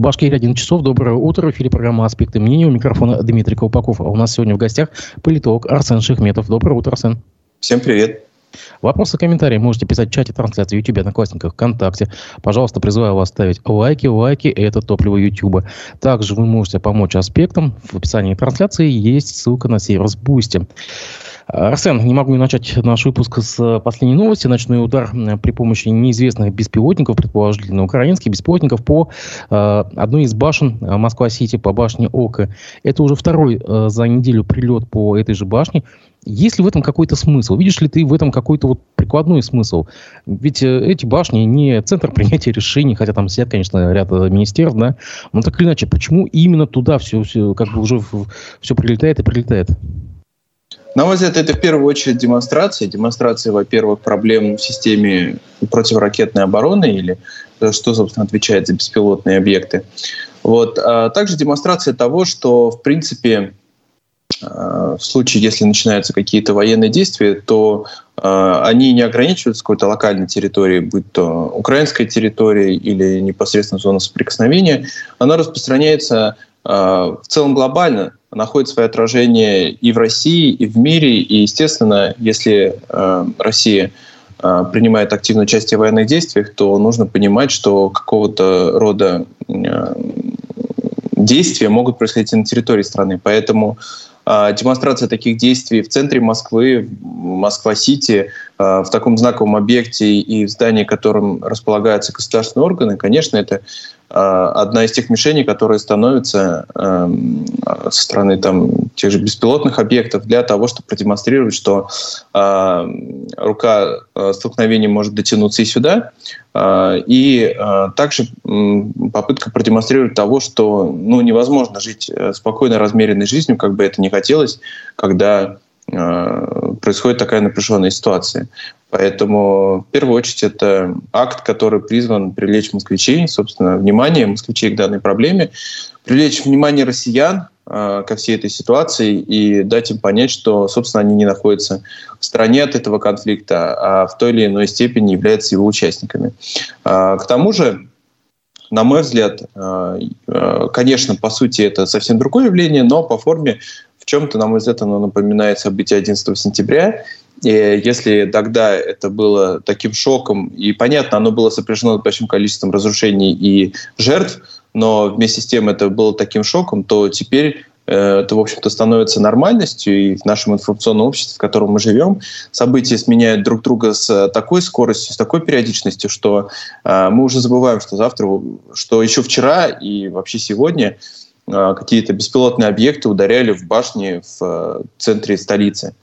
Башкирия 11 часов. Доброе утро. В эфире программа «Аспекты мнений». У микрофона Дмитрий Колпаков. А у нас сегодня в гостях политолог Арсен Шехметов. Доброе утро, Арсен. Всем привет. Вопросы, комментарии можете писать в чате трансляции в YouTube, Одноклассниках, ВКонтакте. Пожалуйста, призываю вас ставить лайки. Лайки – это топливо YouTube. Также вы можете помочь аспектам. В описании трансляции есть ссылка на сервис Boosty. Арсен, не могу начать наш выпуск с последней новости. Ночной удар при помощи неизвестных беспилотников, предположительно украинских беспилотников, по э, одной из башен Москва-Сити, по башне Ока. Это уже второй э, за неделю прилет по этой же башне. Есть ли в этом какой-то смысл? Видишь ли ты в этом какой-то вот прикладной смысл? Ведь э, эти башни не центр принятия решений, хотя там сидят, конечно, ряд э, министерств, да? Но так или иначе, почему именно туда все, все как бы уже все прилетает и прилетает? На мой взгляд, это в первую очередь демонстрация. Демонстрация, во-первых, проблем в системе противоракетной обороны или э, что, собственно, отвечает за беспилотные объекты. Вот. А также демонстрация того, что, в принципе, в случае, если начинаются какие-то военные действия, то э, они не ограничиваются какой-то локальной территорией, будь то украинская территория или непосредственно зона соприкосновения, она распространяется э, в целом глобально, находит свое отражение и в России, и в мире. И, естественно, если Россия принимает активное участие в военных действиях, то нужно понимать, что какого-то рода действия могут происходить и на территории страны. Поэтому демонстрация таких действий в центре Москвы, Москва-Сити, а, в таком знаковом объекте и в здании, в котором располагаются государственные органы, конечно, это а, одна из тех мишеней, которые становятся эм, со стороны там, тех же беспилотных объектов для того, чтобы продемонстрировать, что рука столкновения может дотянуться и сюда, и также попытка продемонстрировать того, что ну, невозможно жить э, спокойно размеренной жизнью, как бы это ни хотелось, когда Э, происходит такая напряженная ситуация. Поэтому в первую очередь это акт, который призван привлечь москвичей, собственно, внимание москвичей к данной проблеме, привлечь внимание россиян э, ко всей этой ситуации и дать им понять, что, собственно, они не находятся в стороне от этого конфликта, а в той или иной степени являются его участниками. Э, к тому же, на мой взгляд, э, э, конечно, по сути, это совсем другое явление, но по форме в чем-то, на мой взгляд, оно напоминает события 11 сентября. И если тогда это было таким шоком, и понятно, оно было сопряжено с большим количеством разрушений и жертв, но вместе с тем это было таким шоком, то теперь э, это, в общем-то, становится нормальностью, и в нашем информационном обществе, в котором мы живем, события сменяют друг друга с такой скоростью, с такой периодичностью, что э, мы уже забываем, что завтра, что еще вчера и вообще сегодня Э, какие-то беспилотные объекты ударяли в башни в э, центре столицы.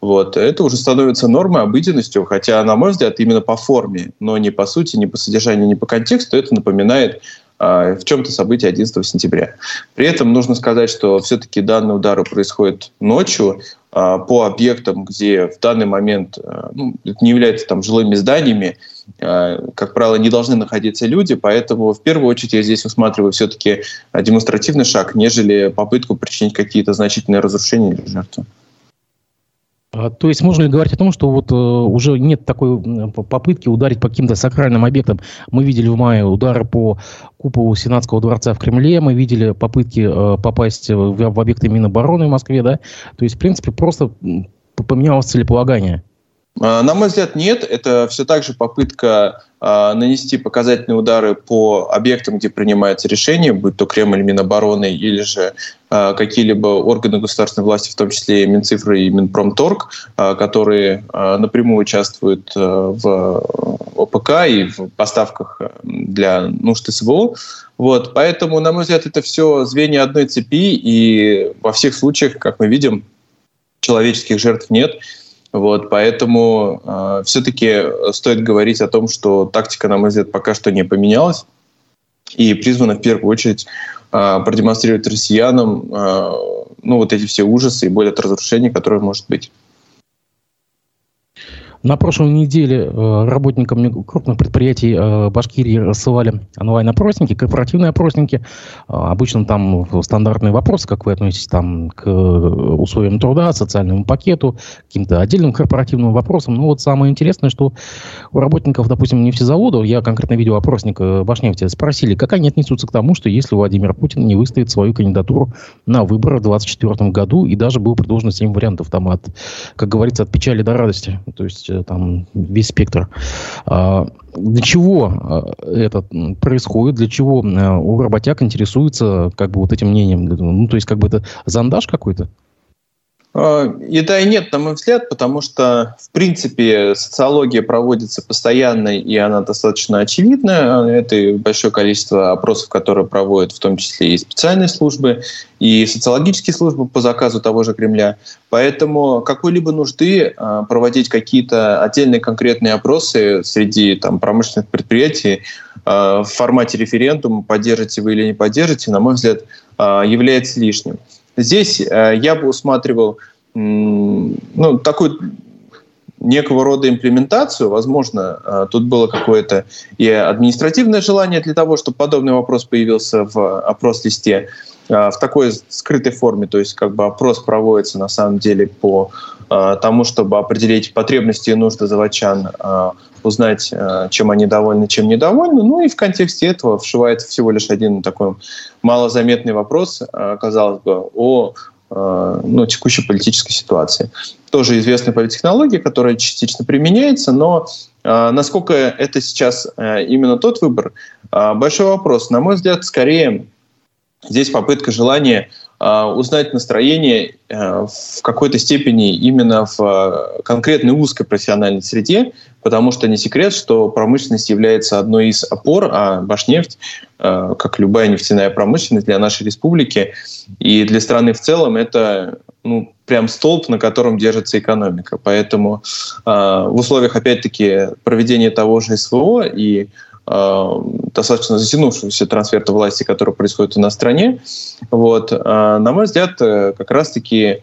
Вот. Это уже становится нормой, обыденностью, хотя, на мой взгляд, именно по форме, но не по сути, не по содержанию, не по контексту, это напоминает э, в чем-то событие 11 сентября. При этом нужно сказать, что все-таки данные удары происходят ночью, а, по объектам, где в данный момент а, ну, не являются там жилыми зданиями, как правило, не должны находиться люди, поэтому в первую очередь я здесь усматриваю все-таки демонстративный шаг, нежели попытку причинить какие-то значительные разрушения или жертвы. А, то есть можно ли говорить о том, что вот э, уже нет такой попытки ударить по каким-то сакральным объектам? Мы видели в мае удары по куполу Сенатского дворца в Кремле, мы видели попытки э, попасть в, в объекты Минобороны в Москве, да? То есть, в принципе, просто поменялось целеполагание. А, на мой взгляд, нет. Это все так же попытка э, нанести показательные удары по объектам, где принимается решение, будь то Кремль, Минобороны или же э, какие-либо органы государственной власти, в том числе и Минцифры и Минпромторг, э, которые э, напрямую участвуют в ОПК и в поставках для нужд СВО. Вот. Поэтому, на мой взгляд, это все звенья одной цепи, и во всех случаях, как мы видим, человеческих жертв нет. Вот, поэтому э, все-таки стоит говорить о том, что тактика, на мой взгляд, пока что не поменялась и призвана в первую очередь э, продемонстрировать россиянам э, ну, вот эти все ужасы и боль от разрушений, которые может быть. На прошлой неделе э, работникам крупных предприятий э, Башкирии рассылали онлайн-опросники, корпоративные опросники. Э, обычно там стандартные вопросы, как вы относитесь там, к условиям труда, социальному пакету, каким-то отдельным корпоративным вопросам. Но вот самое интересное, что у работников, допустим, нефтезавода, я конкретно видел опросник Башнефти, спросили, как они отнесутся к тому, что если Владимир Путин не выставит свою кандидатуру на выборы в 2024 году, и даже был предложено 7 вариантов, там от, как говорится, от печали до радости. То есть там весь спектр. А, для чего э, это происходит? Для чего э, у работяг интересуется как бы вот этим мнением? Ну, то есть как бы это зандаж какой-то? И да, и нет, на мой взгляд, потому что, в принципе, социология проводится постоянно, и она достаточно очевидна. Это большое количество опросов, которые проводят в том числе и специальные службы, и социологические службы по заказу того же Кремля. Поэтому какой-либо нужды а, проводить какие-то отдельные конкретные опросы среди там, промышленных предприятий а, в формате референдума, поддержите вы или не поддержите, на мой взгляд, является лишним. Здесь э, я бы усматривал ну, такую некого рода имплементацию. Возможно, э, тут было какое-то и административное желание для того, чтобы подобный вопрос появился в опрос-листе э, в такой скрытой форме, то есть как бы опрос проводится на самом деле по тому, чтобы определить потребности и нужды заводчан, узнать, чем они довольны, чем недовольны. Ну и в контексте этого вшивается всего лишь один такой малозаметный вопрос, казалось бы, о ну, текущей политической ситуации. Тоже известная политтехнология, которая частично применяется, но насколько это сейчас именно тот выбор, большой вопрос. На мой взгляд, скорее здесь попытка желания узнать настроение э, в какой-то степени именно в э, конкретной узкой профессиональной среде, потому что не секрет, что промышленность является одной из опор, а Башнефть, э, как любая нефтяная промышленность для нашей республики и для страны в целом, это ну, прям столб, на котором держится экономика. Поэтому в условиях, опять-таки, проведения того же СВО и достаточно затянувшегося трансферта власти, который происходит у нас в стране, вот, э, на мой взгляд, э, как раз-таки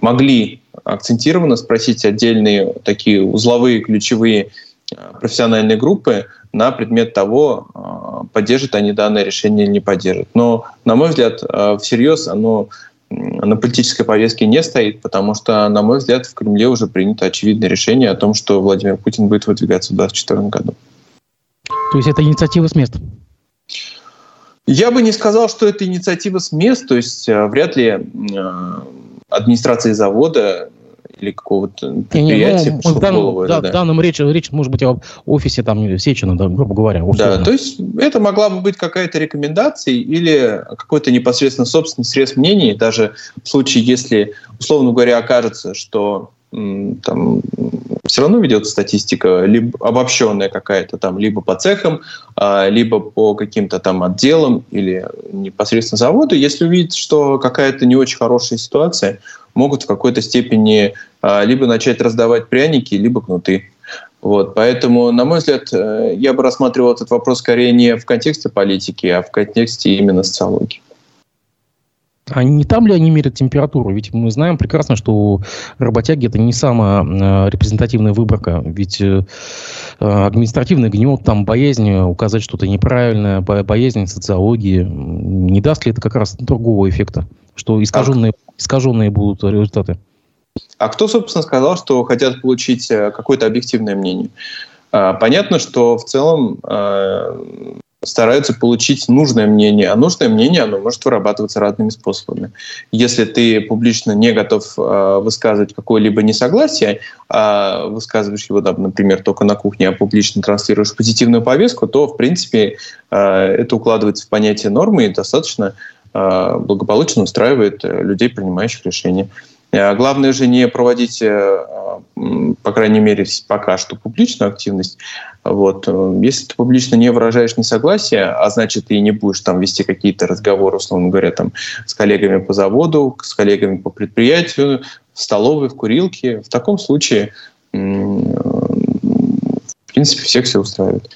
могли акцентированно спросить отдельные такие узловые, ключевые профессиональные группы на предмет того, поддержат они данное решение или не поддержат. Но, на мой взгляд, всерьез оно на политической повестке не стоит, потому что, на мой взгляд, в Кремле уже принято очевидное решение о том, что Владимир Путин будет выдвигаться в 2024 году. То есть это инициатива с места? Я бы не сказал, что это инициатива с мест, то есть э, вряд ли э, администрация завода или какого-то предприятия не, ну, в данном, голову, да, да. В данном речь, речь может быть о офисе там Сечина, да, грубо говоря. Условно. Да, то есть это могла бы быть какая-то рекомендация или какой-то непосредственно собственный средств мнений, даже в случае, если, условно говоря, окажется, что там все равно ведется статистика, либо обобщенная какая-то там, либо по цехам, а, либо по каким-то там отделам или непосредственно заводу. Если увидят, что какая-то не очень хорошая ситуация, могут в какой-то степени а, либо начать раздавать пряники, либо кнуты. Вот, поэтому, на мой взгляд, э, я бы рассматривал этот вопрос скорее не в контексте политики, а в контексте именно социологии. А не там ли они мерят температуру? Ведь мы знаем прекрасно, что работяги это не самая э, репрезентативная выборка. Ведь э, административный гнет, там боязнь указать что-то неправильное, боязнь социологии. Не даст ли это как раз другого эффекта? Что искаженные, искаженные будут результаты? А кто, собственно, сказал, что хотят получить э, какое-то объективное мнение? А, понятно, что в целом стараются получить нужное мнение. А нужное мнение, оно может вырабатываться разными способами. Если ты публично не готов э, высказывать какое-либо несогласие, а высказываешь его, например, только на кухне, а публично транслируешь позитивную повестку, то, в принципе, э, это укладывается в понятие нормы и достаточно э, благополучно устраивает людей, принимающих решения. Главное же не проводить, э, по крайней мере, пока что публичную активность. Вот. Если ты публично не выражаешь несогласие, а значит, ты не будешь там вести какие-то разговоры, условно говоря, там, с коллегами по заводу, с коллегами по предприятию, в столовой, в курилке, в таком случае, в принципе, всех все устраивает.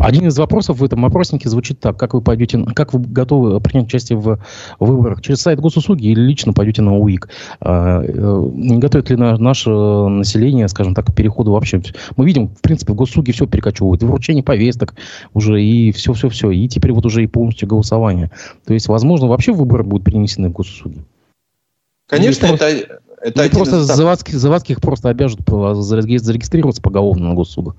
Один из вопросов в этом опроснике звучит так. Как вы пойдете, как вы готовы принять участие в выборах? Через сайт госуслуги или лично пойдете на УИК? А, э, не готовит ли наше население, скажем так, к переходу вообще? Мы видим, в принципе, в госуслуги все перекочевывают. И вручение повесток уже, и все-все-все. И теперь вот уже и полностью голосование. То есть, возможно, вообще выборы будут перенесены в госуслуги? Конечно, или это... Это Или просто заводских, заводских просто обяжут зарегистрироваться поголовно на госсудах.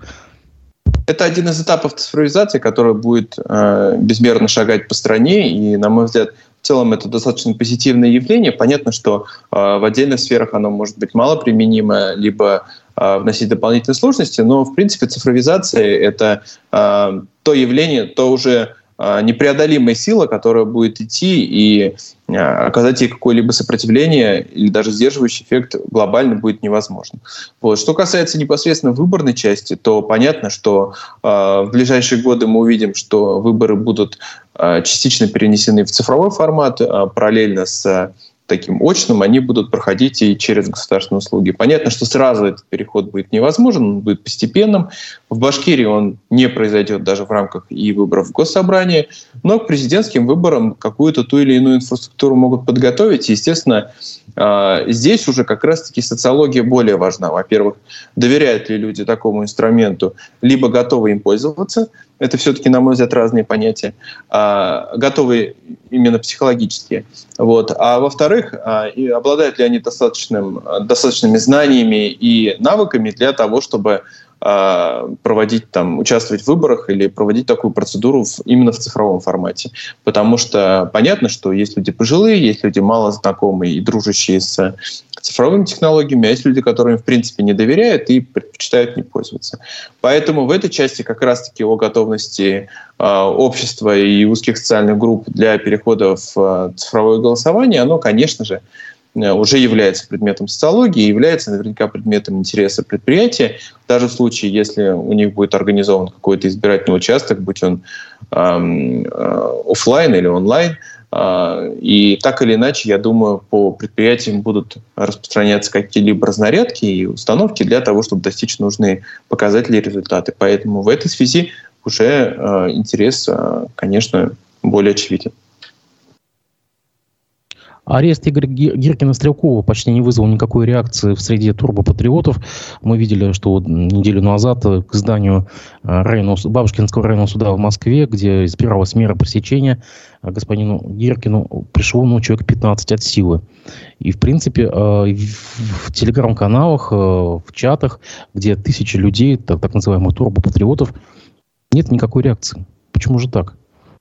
Это один из этапов цифровизации, который будет э, безмерно шагать по стране, и, на мой взгляд, в целом это достаточно позитивное явление. Понятно, что э, в отдельных сферах оно может быть мало применимо, либо э, вносить дополнительные сложности, но, в принципе, цифровизация — это э, то явление, то уже непреодолимая сила, которая будет идти и а, оказать ей какое-либо сопротивление или даже сдерживающий эффект глобально будет невозможно. Вот. Что касается непосредственно выборной части, то понятно, что э, в ближайшие годы мы увидим, что выборы будут э, частично перенесены в цифровой формат э, параллельно с таким очным, они будут проходить и через государственные услуги. Понятно, что сразу этот переход будет невозможен, он будет постепенным. В Башкирии он не произойдет даже в рамках и выборов в Госсобрание, но к президентским выборам какую-то ту или иную инфраструктуру могут подготовить. Естественно, а, здесь уже как раз-таки социология более важна. Во-первых, доверяют ли люди такому инструменту, либо готовы им пользоваться, это все-таки, на мой взгляд, разные понятия, а, готовы именно психологически. Вот. А во-вторых, а, обладают ли они достаточным, достаточными знаниями и навыками для того, чтобы а, проводить там, участвовать в выборах или проводить такую процедуру в, именно в цифровом формате. Потому что понятно, что есть люди пожилые, есть люди мало знакомые и дружащие с цифровыми технологиями, а есть люди, которым в принципе не доверяют и предпочитают не пользоваться. Поэтому в этой части как раз-таки о готовности э, общества и узких социальных групп для перехода в э, цифровое голосование, оно, конечно же, Э, уже является предметом социологии, является наверняка предметом интереса предприятия, даже в случае, если у них будет организован какой-то избирательный участок, будь он эм, э, офлайн или онлайн, э, и так или иначе, я думаю, по предприятиям будут распространяться какие-либо разнарядки и установки для того, чтобы достичь нужные показатели и результаты. Поэтому в этой связи уже э, интерес, э, конечно, более очевиден. Арест Игоря Гиркина-Стрелкова почти не вызвал никакой реакции в среде турбопатриотов. Мы видели, что неделю назад к зданию э, районного, Бабушкинского районного суда в Москве, где избиралась мера пресечения, э, господину Гиркину пришло ну, человек 15 от силы. И, в принципе, э, в телеграм-каналах, в чатах, где тысячи людей, так, так называемых турбопатриотов, нет никакой реакции. Почему же так?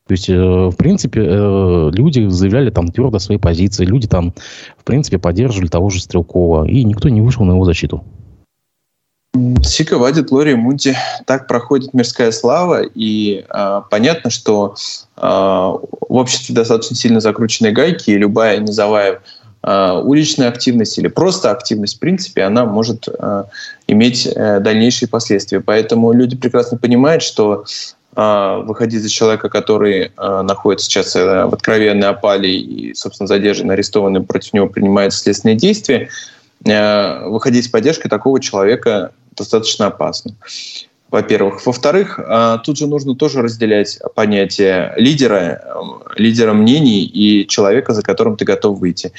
То есть, э, в принципе, э, люди заявляли там твердо свои позиции, люди там, в принципе, поддерживали того же Стрелкова, и никто не вышел на его защиту. Сика вадит Лори Мунти. Так проходит мирская слава, и э, понятно, что э, в обществе достаточно сильно закрученные гайки, и любая низовая э, уличная активность или просто активность, в принципе, она может э, иметь э, дальнейшие последствия. Поэтому люди прекрасно понимают, что выходить за человека, который а, находится сейчас э, в откровенной опале и, собственно, задержан, арестован, и против него принимаются следственные действия, э, выходить с поддержкой такого человека достаточно опасно. Во-первых. Во-вторых, а, тут же нужно тоже разделять понятие лидера, э, лидера мнений и человека, за которым ты готов выйти.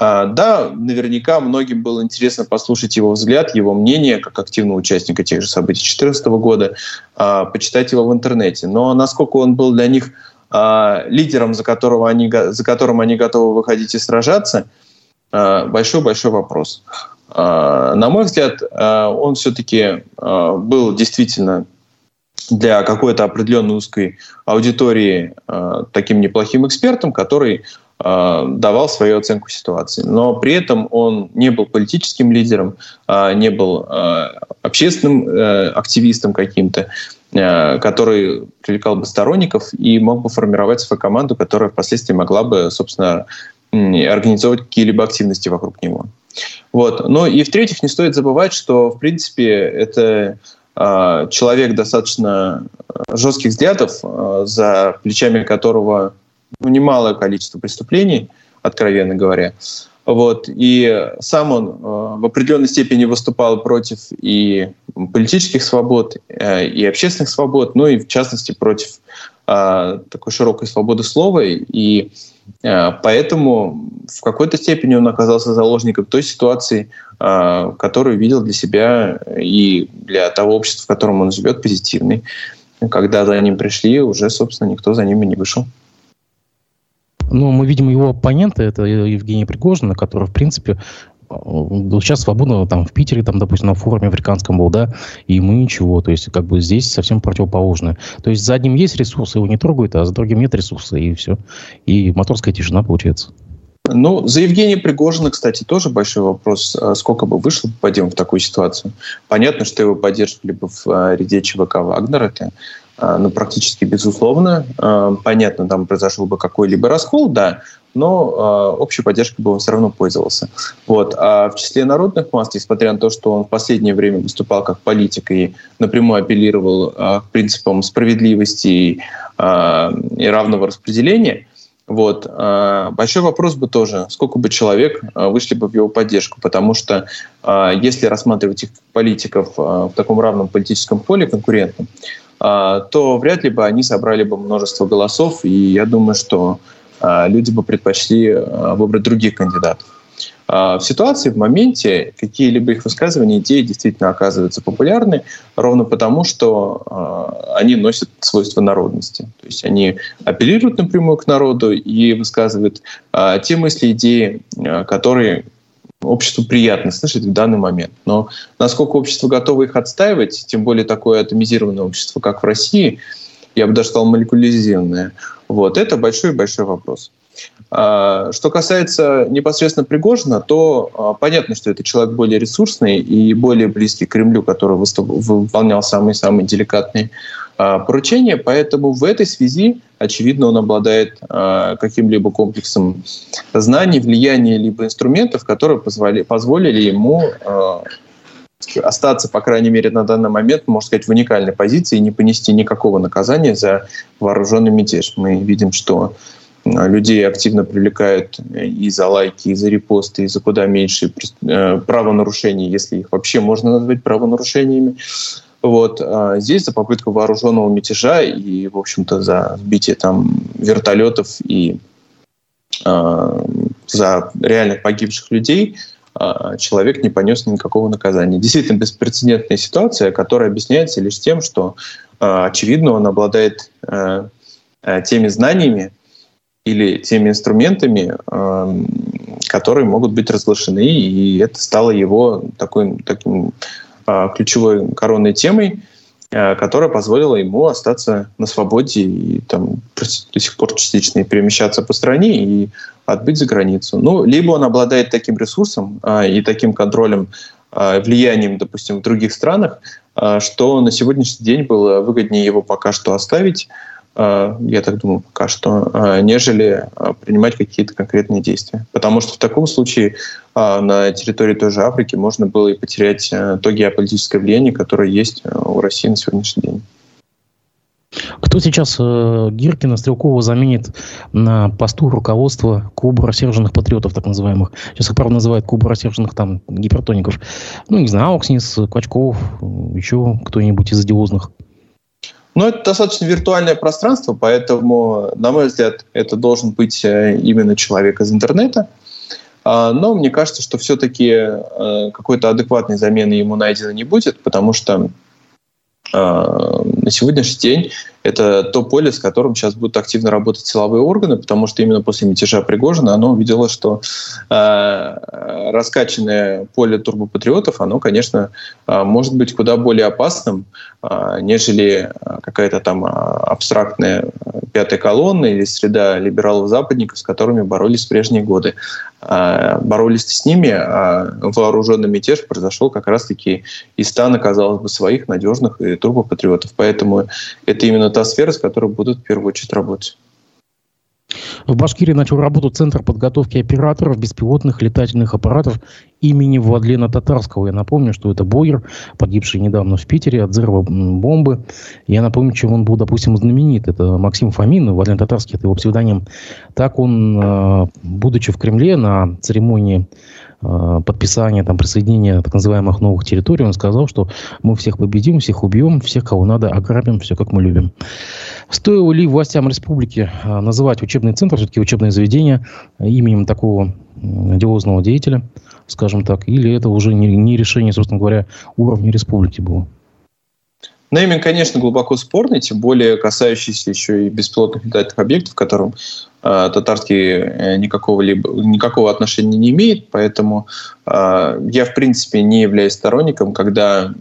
А, да, наверняка многим было интересно послушать его взгляд, его мнение, как активного участника тех же событий 2014 года, а, почитать его в интернете. Но насколько он был для них а, лидером, за, которого они, за которым они готовы выходить и сражаться, большой-большой вопрос. На мой взгляд, он все-таки был действительно для какой-то определенной узкой аудитории таким неплохим экспертом, который давал свою оценку ситуации. Но при этом он не был политическим лидером, а не был э, общественным э, активистом каким-то, который привлекал бы сторонников и мог бы формировать свою команду, которая впоследствии могла бы, собственно, организовывать какие-либо активности вокруг него. Вот. Ну и в-третьих, не стоит забывать, что, в принципе, это человек достаточно жестких взглядов, за плечами которого ну, немалое количество преступлений, откровенно говоря. Вот. И сам он э, в определенной степени выступал против и политических свобод, э, и общественных свобод, ну и в частности против э, такой широкой свободы слова. И э, поэтому в какой-то степени он оказался заложником той ситуации, э, которую видел для себя и для того общества, в котором он живет, позитивной. Когда за ним пришли, уже, собственно, никто за ними не вышел. Но мы видим его оппонента, это Евгений Пригожин, который, в принципе, э, сейчас свободно там в Питере, там, допустим, на форуме африканском был, да, и ему ничего, то есть как бы здесь совсем противоположное. То есть за одним есть ресурсы, его не трогают, а за другим нет ресурса, и все. И моторская тишина получается. Ну, за Евгения Пригожина, кстати, тоже большой вопрос. А сколько бы вышло, попадем в такую ситуацию? Понятно, что его поддерживали бы в а, ряде ЧВК «Вагнер». Это а, ну, практически безусловно. А, понятно, там произошел бы какой-либо раскол, да, но э, общей поддержкой бы он все равно пользовался. Вот. А в числе народных масс, несмотря на то, что он в последнее время выступал как политик и напрямую апеллировал к принципам справедливости и равного распределения, вот. Большой вопрос бы тоже, сколько бы человек вышли бы в его поддержку, потому что если рассматривать их политиков в таком равном политическом поле конкурентном, а, то вряд ли бы они собрали бы множество голосов, и я думаю, что а, люди бы предпочли а, выбрать других кандидатов. В ситуации, в моменте, какие-либо их высказывания, идеи действительно оказываются популярны, ровно потому, что они носят свойства народности. То есть они апеллируют напрямую к народу и высказывают те мысли, идеи, которые обществу приятно слышать в данный момент. Но насколько общество готово их отстаивать, тем более такое атомизированное общество, как в России, я бы даже сказал молекуляризированное, вот, это большой-большой вопрос. А, что касается непосредственно Пригожина, то а, понятно, что это человек более ресурсный и более близкий к Кремлю, который выполнял самые-самые деликатные а, поручения, поэтому в этой связи, очевидно, он обладает каким-либо комплексом знаний, влияния, либо инструментов, которые позволи, позволили ему остаться, по крайней мере, на данный момент, можно сказать, в уникальной позиции и не понести никакого наказания за вооруженный мятеж. Мы видим, что людей активно привлекают и за лайки, и за репосты, и за куда меньше э, правонарушений, если их вообще можно назвать правонарушениями. Вот. А здесь за попытку вооруженного мятежа и, в общем-то, за сбитие там вертолетов и э, за реально погибших людей э, человек не понес никакого наказания. Действительно беспрецедентная ситуация, которая объясняется лишь тем, что, э, очевидно, он обладает э, теми знаниями, или теми инструментами, эм, которые могут быть разглашены, и это стало его такой, таким ключевой коронной темой, э, которая позволила ему остаться на свободе и там до сих пор частично перемещаться по стране и отбыть за границу. Ну, либо он обладает таким ресурсом а, и таким контролем, а, влиянием, допустим, в других странах, что на сегодняшний день было выгоднее его пока что оставить, я так думаю, пока что, нежели принимать какие-то конкретные действия. Потому что в таком случае на территории той же Африки можно было и потерять то геополитическое влияние, которое есть у России на сегодняшний день. Кто сейчас э, Гиркина, Стрелкова заменит на посту руководства клуба рассерженных патриотов, так называемых? Сейчас их, правда, называют клуб рассерженных там гипертоников. Ну, не знаю, Аукснис, Квачков, еще кто-нибудь из одиозных. Но это достаточно виртуальное пространство, поэтому, на мой взгляд, это должен быть э, именно человек из интернета. А, но мне кажется, что все-таки э, какой-то адекватной замены ему найдено не будет, потому что а, на сегодняшний день это то поле, с которым сейчас будут активно работать силовые органы, потому что именно после мятежа Пригожина оно увидело, что э, раскачанное поле турбопатриотов, оно, конечно, э, может быть куда более опасным, э, нежели какая-то там абстрактная пятая колонна или среда либералов-западников, с которыми боролись в прежние годы. Э, боролись с ними, а вооруженный мятеж произошел как раз-таки из стана, казалось бы, своих надежных и турбопатриотов. Поэтому это именно та сфера, с которой будут в первую очередь работать. В Башкирии начал работу Центр подготовки операторов беспилотных летательных аппаратов имени Владлена Татарского. Я напомню, что это Бойер, погибший недавно в Питере от взрыва бомбы. Я напомню, чем он был, допустим, знаменит. Это Максим Фомин, Владлен Татарский, это его псевдоним. Так он, э, будучи в Кремле на церемонии подписания, там, присоединения так называемых новых территорий, он сказал, что мы всех победим, всех убьем, всех, кого надо, ограбим, все как мы любим. Стоило ли властям республики э, называть учебный центр, все-таки учебное заведение, именем такого одиозного деятеля, скажем так, или это уже не, не решение, собственно говоря, уровня республики было? Нейминг, конечно, глубоко спорный, тем более касающийся еще и беспилотных летательных объектов, которым э, татарский э, никакого, либо, никакого отношения не имеет. Поэтому э, я, в принципе, не являюсь сторонником, когда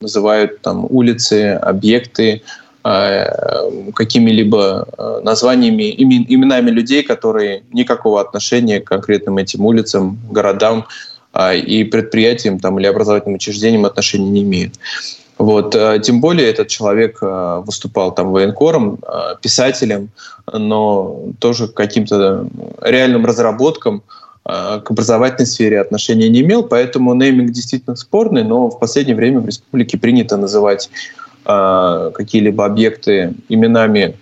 называют там улицы, объекты э, какими-либо э, названиями, имен, именами людей, которые никакого отношения к конкретным этим улицам, городам э, и предприятиям там, или образовательным учреждениям отношения не имеют. Вот, э, тем более этот человек э, выступал там военкором, э, писателем, но тоже каким-то реальным разработкам к образовательной сфере отношения не имел, поэтому нейминг действительно спорный, но в последнее время в республике принято называть какие-либо объекты именами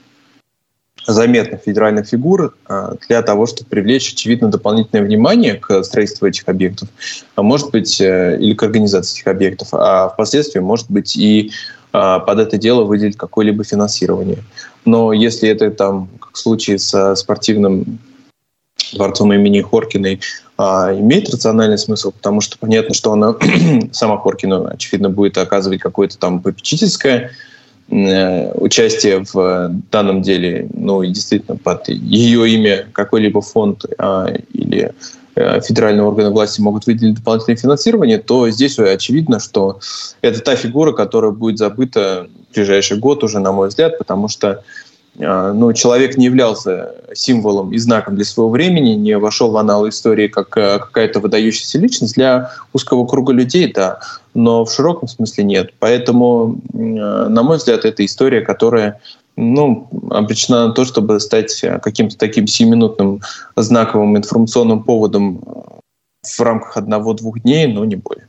заметных федеральных фигур а, для того, чтобы привлечь, очевидно, дополнительное внимание к строительству этих объектов, а может быть, э, или к организации этих объектов, а впоследствии, может быть, и а, под это дело выделить какое-либо финансирование. Но если это там, как в случае со спортивным дворцом имени Хоркиной, имеет рациональный смысл, потому что понятно, что она сама Хоркина, очевидно, будет оказывать какое-то там попечительское участие в данном деле, ну и действительно под ее имя какой-либо фонд а, или э, федеральные органы власти могут выделить дополнительное финансирование, то здесь очевидно, что это та фигура, которая будет забыта в ближайший год уже, на мой взгляд, потому что а, ну, человек не являлся символом и знаком для своего времени, не вошел в аналы истории как э, какая-то выдающаяся личность. Для узкого круга людей, да, но в широком смысле нет. Поэтому, э, на мой взгляд, это история, которая ну, обречена на то, чтобы стать каким-то таким сиюминутным знаковым информационным поводом в рамках одного-двух дней, но не более.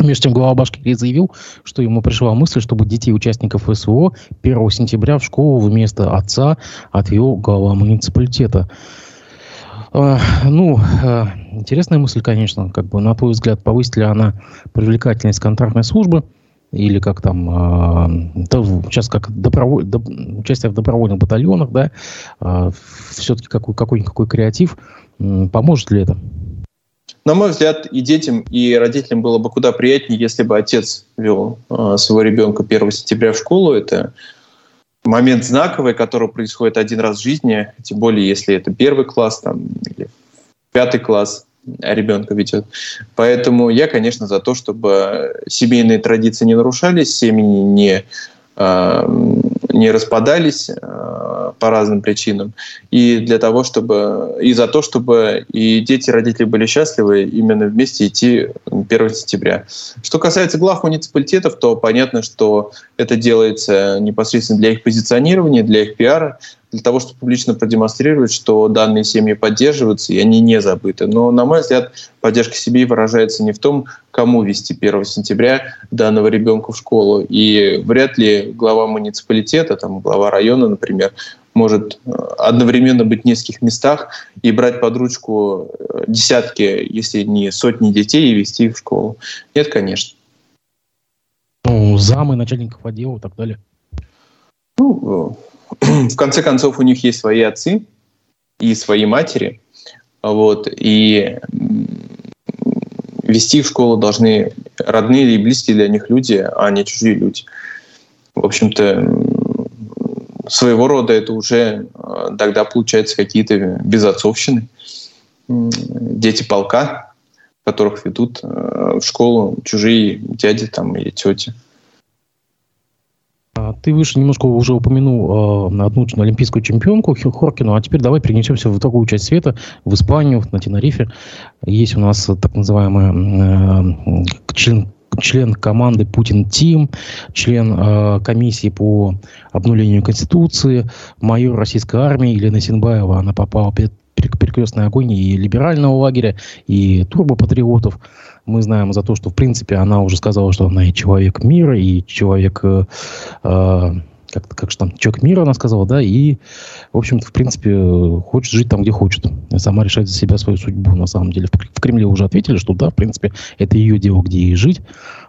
Между тем, глава Башкирии заявил, что ему пришла мысль, чтобы детей участников СВО 1 сентября в школу вместо отца отвел глава муниципалитета. А, ну, а, интересная мысль, конечно, как бы, на твой взгляд, повысит ли она привлекательность контрактной службы, или как там, а, сейчас как доброволь, до, участие в добровольных батальонах, да, все-таки какой, какой-никакой креатив, поможет ли это? На мой взгляд, и детям, и родителям было бы куда приятнее, если бы отец вел э, своего ребенка 1 сентября в школу. Это момент знаковый, который происходит один раз в жизни, тем более если это первый класс там, или пятый класс ребенка ведет. Поэтому я, конечно, за то, чтобы семейные традиции не нарушались, семьи не э, не распадались э, по разным причинам, и для того, чтобы и за то, чтобы и дети, и родители были счастливы именно вместе идти 1 сентября. Что касается глав муниципалитетов, то понятно, что это делается непосредственно для их позиционирования, для их пиара, для того, чтобы публично продемонстрировать, что данные семьи поддерживаются, и они не забыты. Но, на мой взгляд, поддержка семьи выражается не в том, кому вести 1 сентября данного ребенка в школу. И вряд ли глава муниципалитета, там, глава района, например, может э, одновременно быть в нескольких местах и брать под ручку э, десятки, если не сотни детей и вести их в школу. Нет, конечно. Ну, замы начальников отдела и так далее. Ну, э, в конце концов, у них есть свои отцы и свои матери, вот, и вести в школу должны родные и близкие для них люди, а не чужие люди. В общем-то, своего рода это уже э, тогда получается какие-то безотцовщины. Дети полка, которых ведут э, в школу чужие дяди там, или тети. А, ты выше немножко уже упомянул э, одну олимпийскую чемпионку Хоркину, а теперь давай перенесемся в другую часть света, в Испанию, на Тенерифе. Есть у нас так называемая э, член член команды Путин Тим, член э, комиссии по обнулению Конституции, майор российской армии Елена Синбаева. Она попала под перекрестный огонь и либерального лагеря, и турбопатриотов. Мы знаем за то, что, в принципе, она уже сказала, что она и человек мира, и человек... Э, э, как, как же там, человек мира, она сказала, да, и, в общем-то, в принципе, хочет жить там, где хочет. Сама решает за себя свою судьбу, на самом деле. В Кремле уже ответили, что да, в принципе, это ее дело, где ей жить.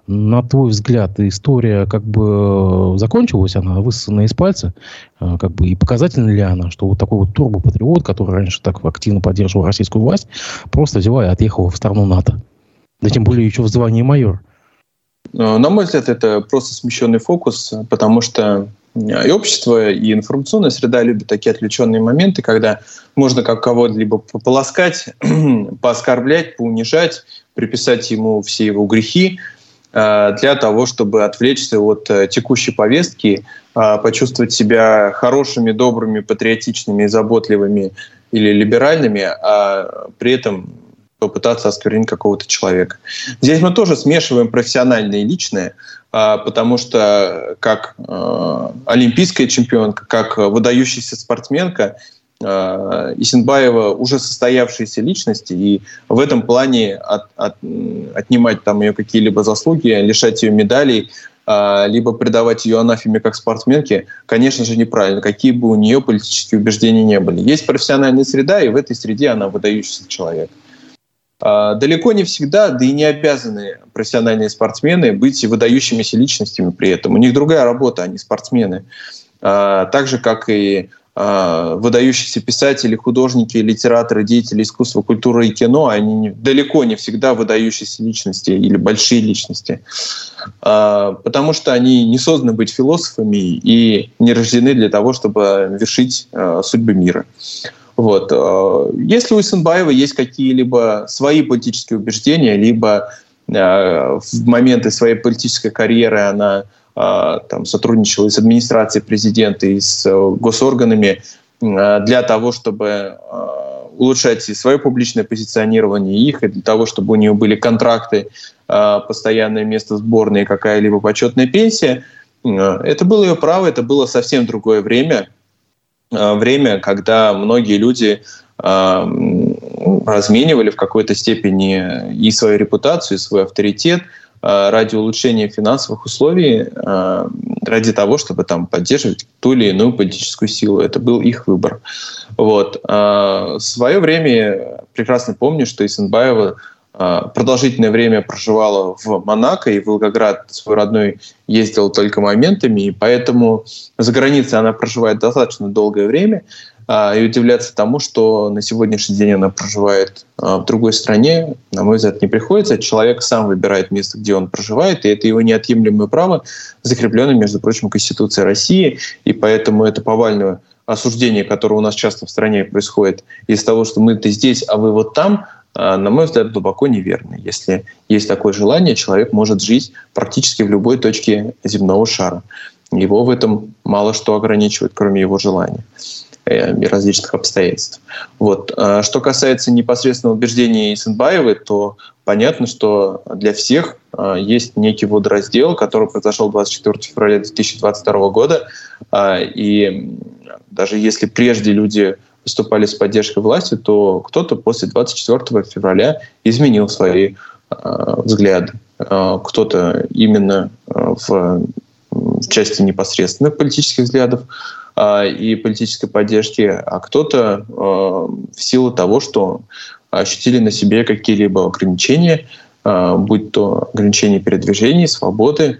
На твой взгляд, история как бы закончилась, она высосана из пальца, э, как бы, и показательна ли она, что вот такой вот турбопатриот, который раньше так активно поддерживал российскую власть, просто взяла и отъехала в страну НАТО. Да тем более еще в звании майор. Э, на мой взгляд, это просто смещенный фокус, потому что и общество, и информационная среда любят такие отвлеченные моменты, когда можно как кого-либо пополоскать, пооскорблять, поунижать, приписать ему все его грехи э, для того, чтобы отвлечься от э, текущей повестки, э, почувствовать себя хорошими, добрыми, патриотичными, заботливыми или либеральными, а при этом попытаться осквернить какого-то человека. Здесь мы тоже смешиваем профессиональное и личное, а, потому что как а, олимпийская чемпионка, как выдающаяся спортсменка, а, Исенбаева уже состоявшаяся личность, и в этом плане от, от, отнимать там ее какие-либо заслуги, лишать ее медалей, либо предавать ее анафеме как спортсменке, конечно же, неправильно, какие бы у нее политические убеждения не были. Есть профессиональная среда, и в этой среде она выдающийся человек. А, далеко не всегда, да и не обязаны профессиональные спортсмены быть выдающимися личностями при этом. У них другая работа, они спортсмены. А, так же, как и а, выдающиеся писатели, художники, литераторы, деятели искусства, культуры и кино, они далеко не всегда выдающиеся личности или большие личности. Потому что они не созданы быть философами и не рождены для того, чтобы вершить судьбы мира. Вот. Э, если у Исенбаева есть какие-либо свои политические убеждения, либо э, в моменты своей политической карьеры она э, там, сотрудничала и с администрацией президента, и с госорганами для того, чтобы улучшать и свое публичное позиционирование их, и для того, чтобы у нее были контракты, постоянное место сборной, какая-либо почетная пенсия. Это было ее право, это было совсем другое время. Э, время, когда многие люди э, разменивали в какой-то степени и свою репутацию, и свой авторитет э, ради улучшения финансовых условий, ради того, чтобы там поддерживать ту или иную политическую силу. Это был их выбор. Вот. В свое время прекрасно помню, что Исенбаева продолжительное время проживала в Монако, и в Волгоград свой родной ездила только моментами, и поэтому за границей она проживает достаточно долгое время. А, и удивляться тому, что на сегодняшний день она проживает а, в другой стране, на мой взгляд, не приходится. Человек сам выбирает место, где он проживает, и это его неотъемлемое право, закрепленное, между прочим, Конституцией России, и поэтому это повальное осуждение, которое у нас часто в стране происходит из того, что мы-то здесь, а вы вот там, а, на мой взгляд, глубоко неверно. Если есть такое желание, человек может жить практически в любой точке земного шара. Его в этом мало что ограничивает, кроме его желания э, и различных обстоятельств. Вот. А что касается непосредственно убеждений Исенбаевой, то понятно, что для всех а, есть некий водораздел, который произошел 24 февраля 2022 года. И даже если прежде люди выступали с поддержкой власти, то кто-то после 24 февраля изменил свои э, взгляды. Э, кто-то именно э, в, в части непосредственных политических взглядов э, и политической поддержки, а кто-то э, в силу того, что ощутили на себе какие-либо ограничения, э, будь то ограничения передвижений, свободы,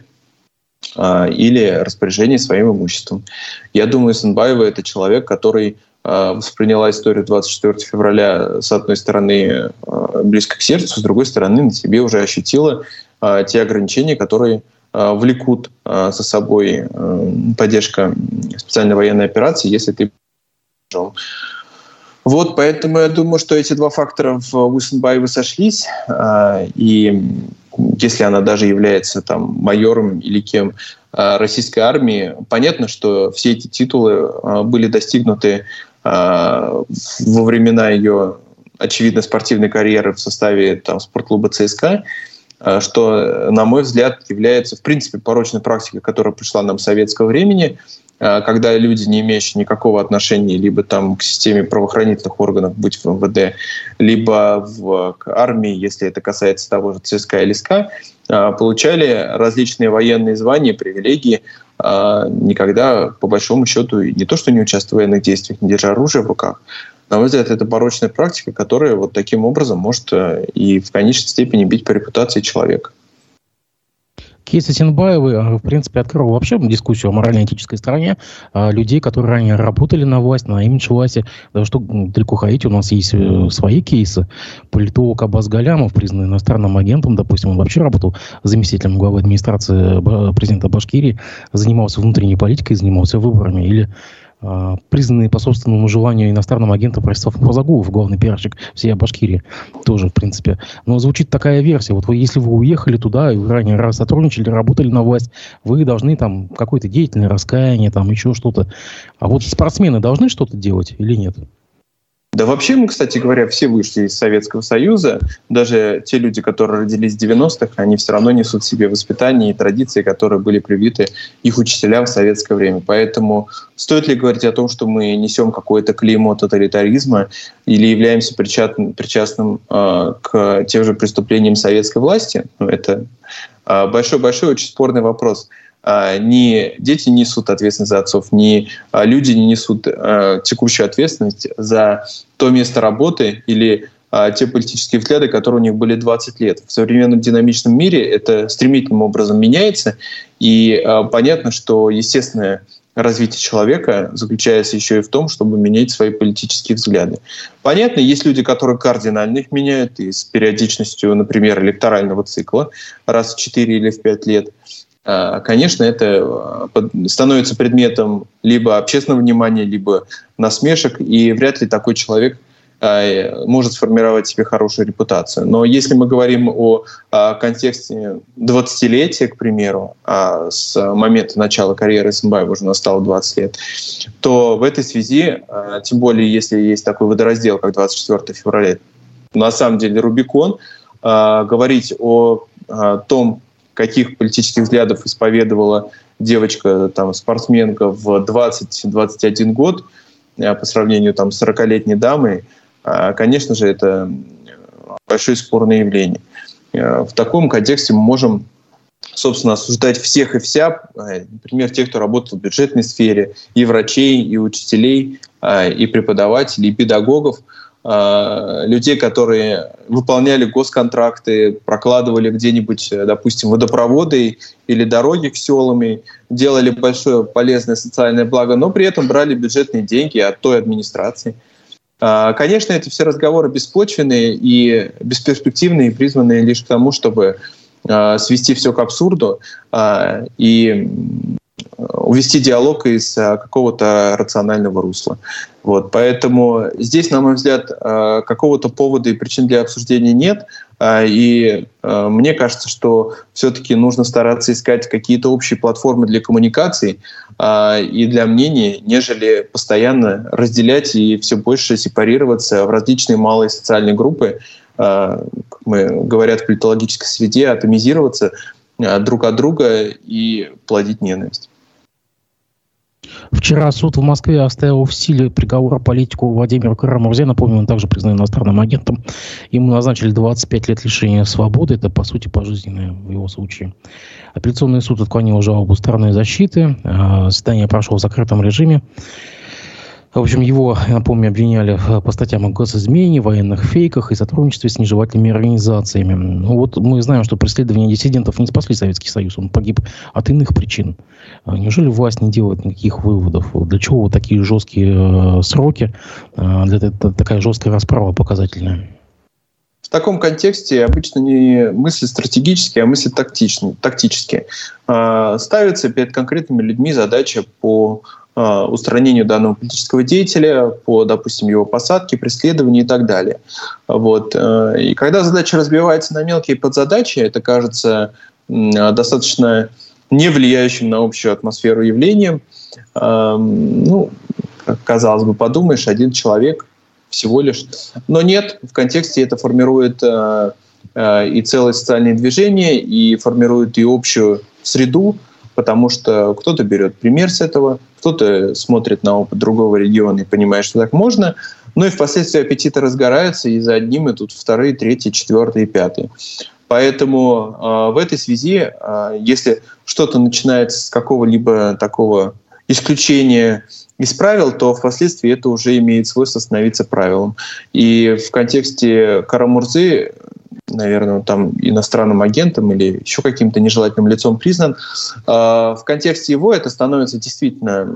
или распоряжение своим имуществом. Я думаю, Санбаева — это человек, который Э, восприняла историю 24 февраля с одной стороны э, близко к сердцу, с другой стороны на себе уже ощутила э, те ограничения, которые влекут за собой поддержка специальной военной операции, если ты вот, поэтому я думаю, что эти два фактора в Усенбаеве сошлись, и если она даже является там майором или кем российской армии, понятно, что все эти титулы были достигнуты во времена ее, очевидно, спортивной карьеры в составе там, спортклуба ЦСКА. что, на мой взгляд, является, в принципе, порочной практикой, которая пришла нам советского времени, когда люди, не имеющие никакого отношения либо там к системе правоохранительных органов, будь в МВД, либо в, к армии, если это касается того же ЦСКА или СКА, получали различные военные звания, привилегии, никогда, по большому счету, не то, что не участвуя в военных действиях, не держа оружие в руках, на мой взгляд, это порочная практика, которая вот таким образом может э, и в конечной степени бить по репутации человека. Кейс Синбаевой, э, в принципе, открыл вообще дискуссию о морально-этической стороне а, людей, которые ранее работали на власть, на имидж власти. Даже что далеко ходить, у нас есть э, свои кейсы. Политолог Абаз Галямов, признанный иностранным агентом, допустим, он вообще работал заместителем главы администрации президента Башкирии, занимался внутренней политикой, занимался выборами. Или признанный по собственному желанию иностранным агентом Ростислав Мурзагулов, главный пиарщик всей Башкирии, тоже, в принципе. Но звучит такая версия. Вот вы, если вы уехали туда, и вы ранее раз сотрудничали, работали на власть, вы должны там какое-то деятельное раскаяние, там еще что-то. А вот спортсмены должны что-то делать или нет? Да вообще мы, кстати говоря, все вышли из Советского Союза. Даже те люди, которые родились в 90-х, они все равно несут в себе воспитание и традиции, которые были привиты их учителям в советское время. Поэтому стоит ли говорить о том, что мы несем какое-то клеймо тоталитаризма или являемся причастным, причастным э, к тем же преступлениям советской власти? Ну, это большой-большой, очень спорный вопрос. А, ни дети несут ответственность за отцов, ни а, люди не несут а, текущую ответственность за то место работы или те политические взгляды, которые у них были 20 лет. В современном динамичном мире это стремительным образом меняется, и понятно, что естественное развитие человека заключается еще и в том, чтобы менять свои политические взгляды. Понятно, есть люди, которые кардинально их меняют, и с периодичностью, например, электорального цикла раз в 4 или в 5 лет – а, конечно, это а, становится предметом либо общественного внимания, либо насмешек, и вряд ли такой человек а, может сформировать себе хорошую репутацию. Но если мы говорим о, контексте 20-летия, к примеру, а с момента начала карьеры Сымбаева уже настало 20 лет, то в этой связи, тем более если есть такой водораздел, как 24 февраля, на самом деле Рубикон, говорить о том, каких политических взглядов исповедовала девочка, там, спортсменка в 20-21 год э, по сравнению там, с 40-летней дамой, а, конечно же, это большое спорное явление. Э, в таком контексте мы можем собственно, осуждать всех и вся, э, например, тех, кто работал в бюджетной сфере, и врачей, и учителей, и преподавателей, и педагогов – людей, которые выполняли госконтракты, прокладывали где-нибудь, э, допустим, водопроводы или дороги к селам, делали большое полезное социальное благо, но при этом брали бюджетные деньги от той администрации. Э, конечно, эти все разговоры беспочвенные и бесперспективные, призванные лишь к тому, чтобы свести все к абсурду и увести диалог из а, какого-то рационального русла. Вот, поэтому здесь, на мой взгляд, а, какого-то повода и причин для обсуждения нет. А, и мне кажется, что все-таки нужно стараться искать какие-то общие платформы для коммуникаций и для мнений, нежели постоянно разделять и все больше сепарироваться в различные малые социальные группы, как мы говорят в политологической среде, атомизироваться друг от друга и плодить ненависть. Вчера суд в Москве оставил в силе приговор политику Владимиру Карамурзе. Напомню, он также признан иностранным агентом. Ему назначили 25 лет лишения свободы. Это, по сути, пожизненное в его случае. Апелляционный суд отклонил жалобу стороны защиты. А, заседание прошло в закрытом режиме. В общем, его, напомню, обвиняли по статьям о госизмене, военных фейках и сотрудничестве с нежелательными организациями. Ну вот мы знаем, что преследование диссидентов не спасли Советский Союз, он погиб от иных причин. А неужели власть не делает никаких выводов? Для чего вот такие жесткие э, сроки, э, для, такая жесткая расправа показательная? В таком контексте обычно не мысли стратегические, а мысли тактичные. тактические. Э, ставится перед конкретными людьми задача по устранению данного политического деятеля, по, допустим, его посадке, преследованию и так далее. Вот. Э, и когда задача разбивается на мелкие подзадачи, это кажется достаточно не влияющим на общую атмосферу явлением. Эм, ну, казалось бы, подумаешь, один человек всего лишь. Но нет, в контексте это формирует э, и целое социальное движение, и формирует и общую среду, потому что кто-то берет пример с этого, кто-то смотрит на опыт другого региона и понимает, что так можно, ну и впоследствии аппетиты разгораются, и за одним идут вторые, третьи, четвертые, пятые. Поэтому э, в этой связи, э, если что-то начинается с какого-либо такого исключения из правил, то впоследствии это уже имеет свойство становиться правилом. И в контексте Карамурзы, наверное, там иностранным агентом или еще каким-то нежелательным лицом признан, э, в контексте его это становится действительно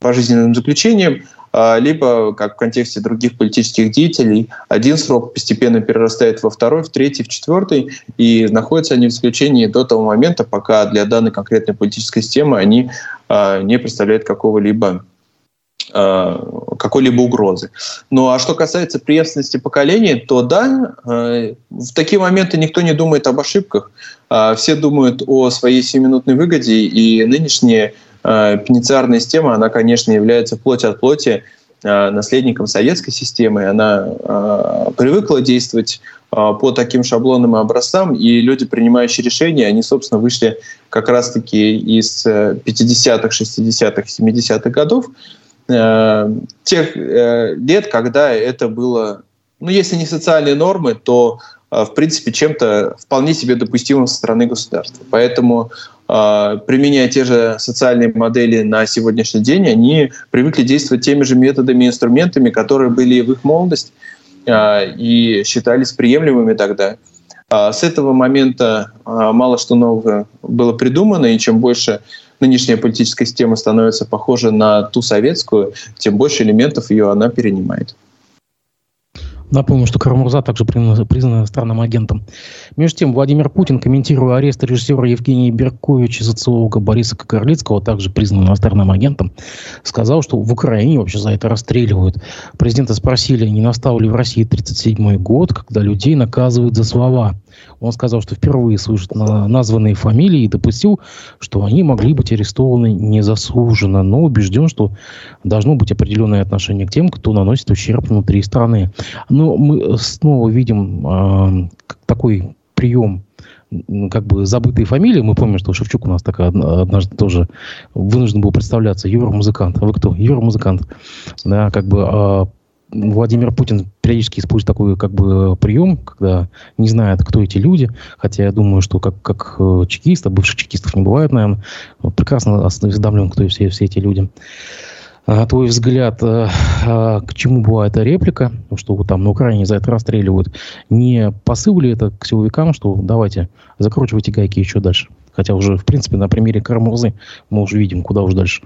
пожизненным заключением, а, либо, как в контексте других политических деятелей, один срок постепенно перерастает во второй, в третий, в четвертый, и находятся они в заключении до того момента, пока для данной конкретной политической системы они а, не представляют какого-либо а, какой-либо угрозы. Ну а что касается преемственности поколений, то да, в такие моменты никто не думает об ошибках. Все думают о своей сиюминутной выгоде, и нынешние Э, пенитенциарная система, она, конечно, является плоть от плоти э, наследником советской системы. Она э, привыкла действовать по таким шаблонным образцам, и люди, принимающие решения, они, собственно, вышли как раз-таки из 50-х, 60-х, 70-х годов, тех лет, когда это было, ну, если не социальные нормы, то, в принципе, чем-то вполне себе допустимым со стороны государства. Поэтому а, применяя те же социальные модели на сегодняшний день, они привыкли действовать теми же методами и инструментами, которые были в их молодость а, и считались приемлемыми тогда. А с этого момента мало что нового было придумано, и чем больше нынешняя политическая система становится похожа на ту советскую, тем больше элементов ее она перенимает. Напомню, что Карамурза также признан, иностранным агентом. Между тем, Владимир Путин, комментируя арест режиссера Евгения Берковича, социолога Бориса Кокорлицкого, также признан иностранным агентом, сказал, что в Украине вообще за это расстреливают. Президента спросили, не настал ли в России 1937 год, когда людей наказывают за слова. Он сказал, что впервые слышит на названные фамилии и допустил, что они могли быть арестованы незаслуженно, но убежден, что должно быть определенное отношение к тем, кто наносит ущерб внутри страны. Но мы снова видим э, такой прием как бы забытые фамилии. Мы помним, что Шевчук у нас так однажды тоже вынужден был представляться. Юра-музыкант. А вы кто? Юра-музыкант. Да, как бы а, Владимир Путин периодически использует такой как бы прием, когда не знает, кто эти люди, хотя я думаю, что как, как э, чекист, а бывших чекистов не бывает, наверное, прекрасно осведомлен, кто все, все эти люди. А твой взгляд, а, а, к чему была эта реплика, что вот там на Украине за это расстреливают? Не посыл ли это к силовикам, что давайте закручивайте гайки еще дальше? Хотя уже, в принципе, на примере Кармурзы мы уже видим, куда уж дальше.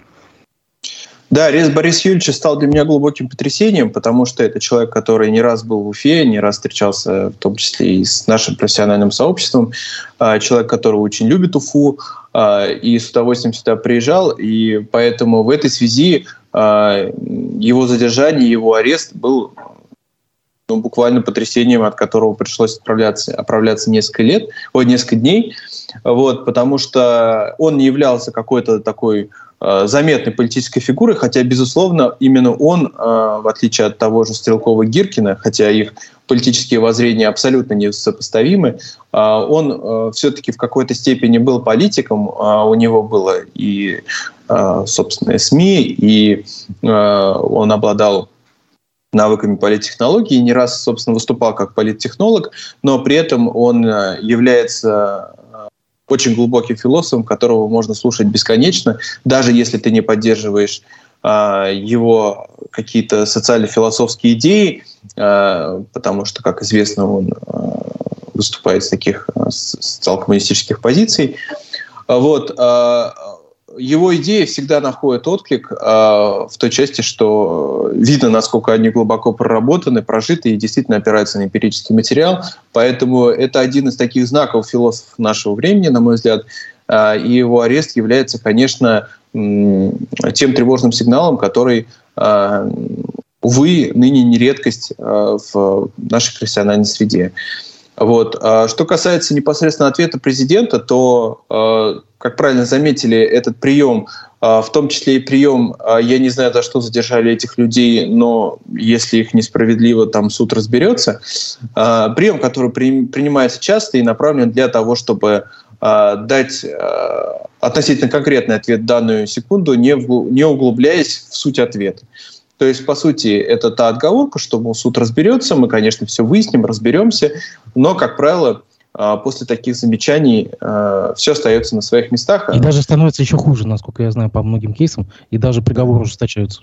Да, арест Бориса Юрьевича стал для меня глубоким потрясением, потому что это человек, который не раз был в Уфе, не раз встречался в том числе и с нашим профессиональным сообществом, а, человек, который очень любит Уфу а, и с удовольствием сюда приезжал, и поэтому в этой связи а, его задержание, его арест был ну, буквально потрясением, от которого пришлось отправляться, отправляться несколько лет, ой, несколько дней, вот, потому что он не являлся какой-то такой заметной политической фигурой, хотя, безусловно, именно он, э, в отличие от того же Стрелкова Гиркина, хотя их политические воззрения абсолютно несопоставимы, э, он все-таки в какой-то степени был политиком, у него было и собственные СМИ, и он обладал навыками политтехнологии, не раз, собственно, выступал как политтехнолог, но при этом он является очень глубоким философом, которого можно слушать бесконечно, даже если ты не поддерживаешь а, его какие-то социально-философские идеи, а, потому что, как известно, он а, выступает с таких а, социал-коммунистических позиций. Вот, а, его идеи всегда находят отклик э, в той части, что видно, насколько они глубоко проработаны, прожиты и действительно опираются на эмпирический материал. Поэтому это один из таких знаков философов нашего времени, на мой взгляд. Э, и его арест является, конечно, э, тем тревожным сигналом, который, э, увы, ныне не редкость э, в нашей профессиональной среде. Вот. А что касается непосредственно ответа президента, то, э, как правильно заметили, этот прием в том числе и прием, я не знаю, за что задержали этих людей, но если их несправедливо, там суд разберется. Прием, который принимается часто и направлен для того, чтобы дать относительно конкретный ответ данную секунду, не углубляясь в суть ответа. То есть, по сути, это та отговорка, что мол, суд разберется, мы, конечно, все выясним, разберемся, но, как правило, а, после таких замечаний а, все остается на своих местах. И даже становится еще хуже, насколько я знаю, по многим кейсам, и даже приговоры ужесточаются.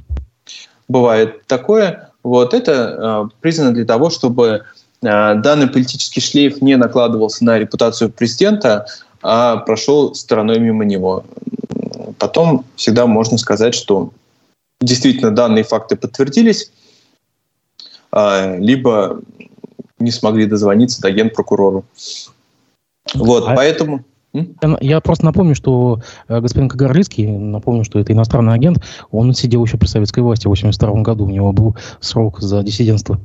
Бывает такое. Вот это а, признано для того, чтобы данный политический шлейф не накладывался на репутацию президента, а прошел стороной мимо него. Потом всегда можно сказать, что действительно данные факты подтвердились, либо не смогли дозвониться до генпрокурору. Вот, а поэтому... Я просто напомню, что э, господин Кагарлицкий, напомню, что это иностранный агент, он сидел еще при советской власти в 82 году, у него был срок за диссидентство.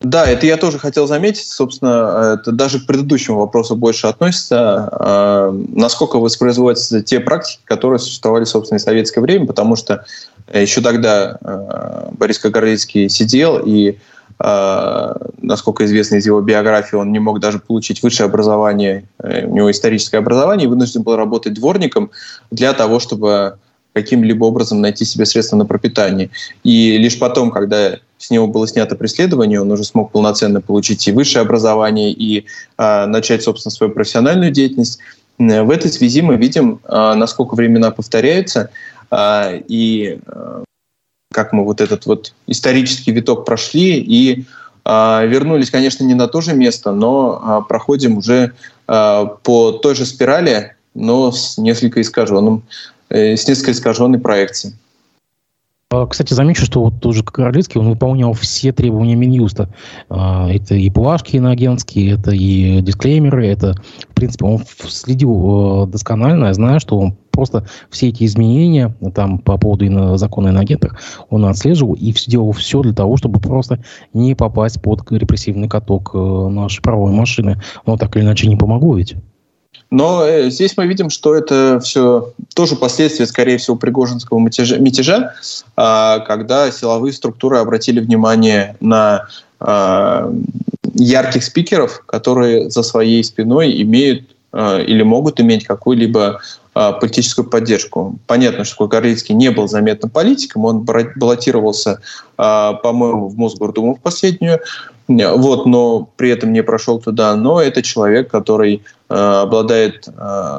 Да, это я тоже хотел заметить. Собственно, это даже к предыдущему вопросу больше относится. Э, насколько воспроизводятся те практики, которые существовали, собственно, в советское время, потому что еще тогда э, Борис Кагарлицкий сидел и а, насколько известно из его биографии, он не мог даже получить высшее образование, э, у него историческое образование, и вынужден был работать дворником для того, чтобы каким-либо образом найти себе средства на пропитание. И лишь потом, когда с него было снято преследование, он уже смог полноценно получить и высшее образование, и э, начать, собственно, свою профессиональную деятельность. В этой связи мы видим, э, насколько времена повторяются, э, и э, как мы вот этот вот исторический виток прошли и э, вернулись, конечно, не на то же место, но э, проходим уже э, по той же спирали, но с несколько искаженным, э, с несколько искаженной проекцией. Кстати, замечу, что вот тоже Королевский, он выполнял все требования Минюста. Это и плашки иноагентские, это и дисклеймеры, это, в принципе, он следил э, досконально, я знаю, что он просто все эти изменения там по поводу закона иноагентах он отслеживал и сделал все для того, чтобы просто не попасть под репрессивный каток э, нашей правовой машины. Но так или иначе не помогло ведь. Но э, здесь мы видим, что это все тоже последствия, скорее всего, Пригожинского мятежа, мятежа когда силовые структуры обратили внимание на э, ярких спикеров, которые за своей спиной имеют э, или могут иметь какую-либо а, политическую поддержку. Понятно, что Кагарлицкий не был заметным политиком, он баллотировался, а, по-моему, в Мосгордуму в последнюю, вот, но при этом не прошел туда. Но это человек, который а, обладает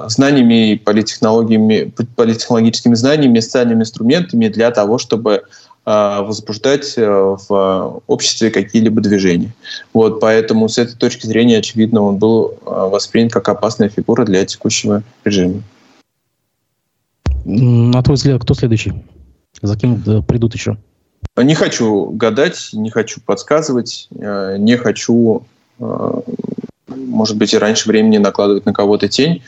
знаниями и политтехнологиями, политтехнологическими знаниями, социальными инструментами для того, чтобы возбуждать э, в обществе какие-либо движения. Вот, поэтому с этой точки зрения, очевидно, он был воспринят как опасная фигура для текущего режима. На твой взгляд, кто следующий? За кем придут еще? Не хочу гадать, не хочу подсказывать, э, не хочу, э, может быть, и раньше времени накладывать на кого-то тень.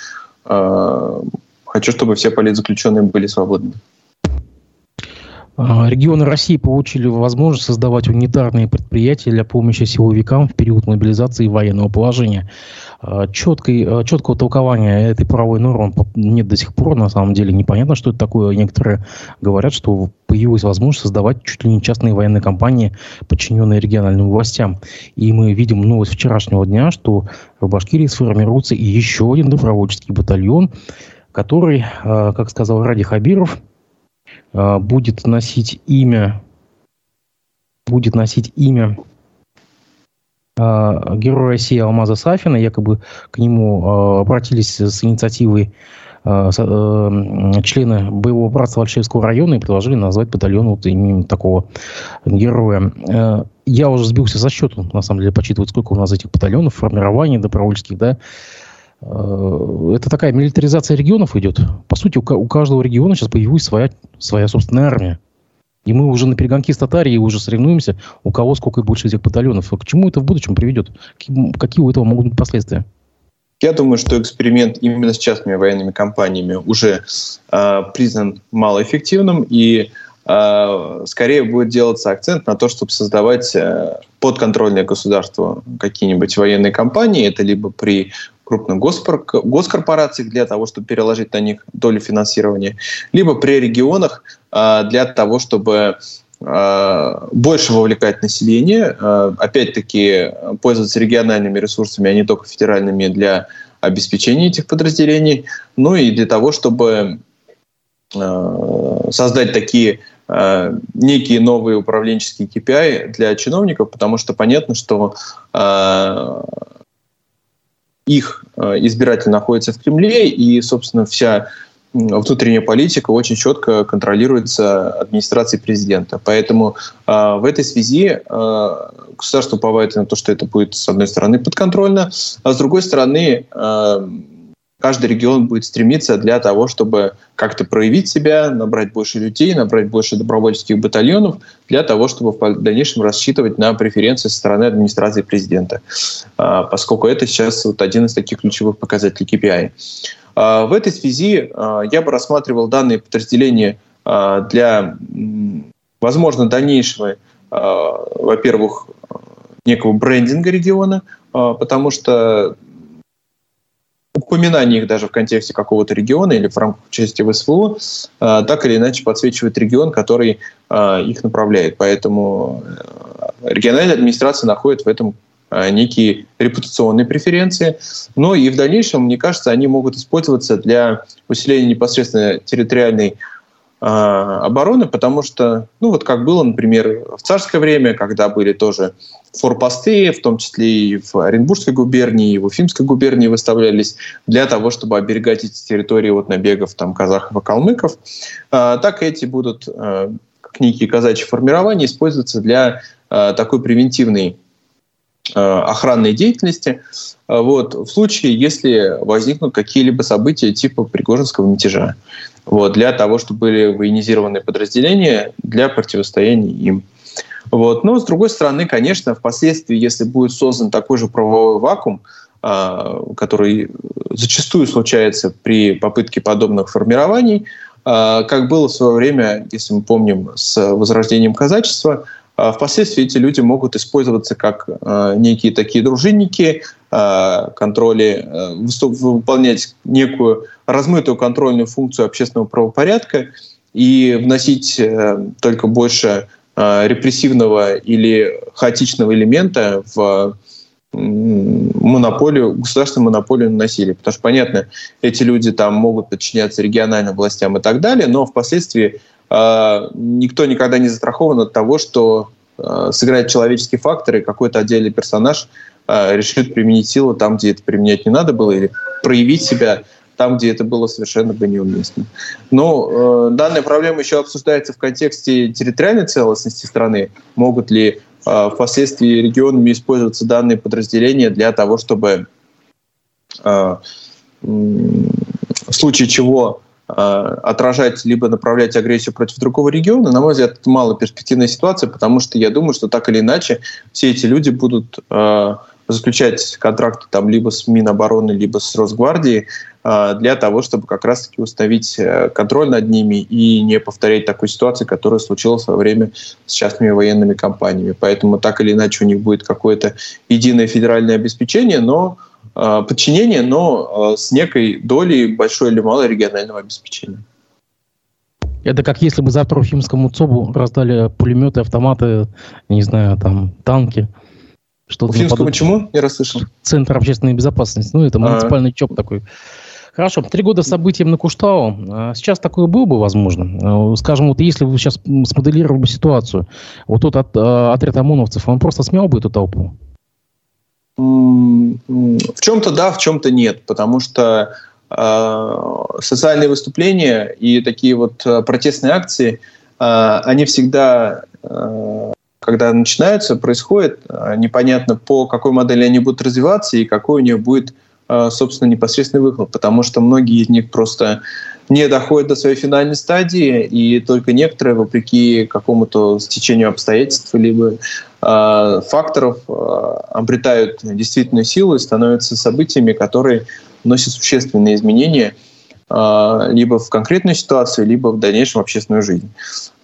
Э, хочу, чтобы все политзаключенные были свободны. А, регионы России получили возможность создавать унитарные предприятия для помощи силовикам в период мобилизации и военного положения. А, четкой, а, четкого толкования этой правовой нормы нет до сих пор. На самом деле непонятно, что это такое. Некоторые говорят, что появилась возможность создавать чуть ли не частные военные компании, подчиненные региональным властям. И мы видим новость вчерашнего дня, что в Башкирии сформируется еще один добровольческий батальон, который, как сказал Ради Хабиров, будет носить имя будет носить имя э, героя России Алмаза Сафина. Якобы к нему э, обратились с инициативой э, э, члены боевого братства Альшевского района и предложили назвать батальон вот именем такого героя. Э, я уже сбился со счету, на самом деле, почитывать, сколько у нас этих батальонов, формирований добровольческих, да, Э, это такая милитаризация регионов идет. По сути, у, каждого региона сейчас появилась своя, своя собственная армия. И мы уже на перегонки с Татарией уже соревнуемся, у кого сколько больше этих батальонов. К чему это в будущем приведет? Какие у этого могут быть последствия? Я думаю, что эксперимент именно с частными военными компаниями уже э, признан малоэффективным, и э, скорее будет делаться акцент на то, чтобы создавать э, подконтрольное государство какие-нибудь военные компании. Это либо при крупных госкорпораций для того, чтобы переложить на них долю финансирования, либо при регионах для того, чтобы больше вовлекать население, опять-таки пользоваться региональными ресурсами, а не только федеральными для обеспечения этих подразделений, ну и для того, чтобы создать такие некие новые управленческие KPI для чиновников, потому что понятно, что их э, избиратель находится в Кремле, и, собственно, вся внутренняя политика очень четко контролируется администрацией президента. Поэтому э, в этой связи э, государство уповает на то, что это будет, с одной стороны, подконтрольно, а с другой стороны, э, каждый регион будет стремиться для того, чтобы как-то проявить себя, набрать больше людей, набрать больше добровольческих батальонов, для того, чтобы в дальнейшем рассчитывать на преференции со стороны администрации президента, а, поскольку это сейчас вот один из таких ключевых показателей KPI. А, в этой связи а, я бы рассматривал данные подразделения для, возможно, дальнейшего, во-первых, некого брендинга региона, потому что упоминание их даже в контексте какого-то региона или в рамках части ВСВО э, так или иначе подсвечивает регион, который э, их направляет. Поэтому э, региональная администрация находит в этом некие репутационные преференции. Но и в дальнейшем, мне кажется, они могут использоваться для усиления непосредственно территориальной обороны, потому что, ну вот как было, например, в царское время, когда были тоже форпосты, в том числе и в Оренбургской губернии, и в Уфимской губернии выставлялись для того, чтобы оберегать эти территории от набегов там, казахов и калмыков. А, так эти будут, а, как некие казачьи формирования, использоваться для а, такой превентивной охранной деятельности. Вот, в случае, если возникнут какие-либо события типа Пригожинского мятежа. Вот, для того, чтобы были военизированные подразделения для противостояния им. Вот. Но, с другой стороны, конечно, впоследствии, если будет создан такой же правовой вакуум, а, который зачастую случается при попытке подобных формирований, а, как было в свое время, если мы помним, с возрождением казачества, впоследствии эти люди могут использоваться как некие такие дружинники, контроли, выполнять некую размытую контрольную функцию общественного правопорядка и вносить э, только больше Э, репрессивного или хаотичного элемента в монополию, государственную монополию на насилие. Потому что, понятно, эти люди там могут подчиняться региональным властям и так далее, но впоследствии э, никто никогда не застрахован от того, что э, сыграет человеческий фактор, и какой-то отдельный персонаж э, решит применить силу там, где это применять не надо было, или проявить себя там, где это было совершенно бы неуместно. Но э, данная проблема еще обсуждается в контексте территориальной целостности страны. Могут ли впоследствии регионами использоваться данные подразделения для того, чтобы э, в случае чего э, отражать либо направлять агрессию против другого региона, на мой взгляд, это малоперспективная ситуация, потому что я думаю, что так или иначе все эти люди будут заключать контракты там либо с Минобороны, либо с Росгвардией. а, для того, чтобы как раз-таки установить э, контроль над ними и не повторять такой ситуации, которая случилась во время с частными военными компаниями. Поэтому так или иначе у них будет какое-то единое федеральное обеспечение, но а, подчинение, но а, с некой долей большой или малой регионального обеспечения. Это как если бы завтра Уфимскому ЦОБу раздали пулеметы, автоматы, не знаю, там, танки. Что Уфимскому нападут... чему? Я расслышал. Центр общественной безопасности. Ну, это муниципальный А-а-а. ЧОП такой. Хорошо, три года событиям на Куштау. А сейчас такое было бы возможно? Э, скажем, вот если вы сейчас смоделировали бы ситуацию, вот тот от, э, отряд ОМОНовцев, он просто смел бы эту толпу? В чем-то да, в чем-то нет, потому что э, социальные выступления и такие вот протестные акции, э, они всегда э, когда начинаются, происходит, э, непонятно, по какой модели они будут развиваться и какой у них будет, э, собственно, непосредственный выхлоп, потому что многие из них просто не доходят до своей финальной стадии, и только некоторые, вопреки какому-то стечению обстоятельств либо э, факторов, э, обретают действительную силу и становятся событиями, которые носят существенные изменения – а, либо в конкретную ситуацию, либо в дальнейшем общественную жизнь.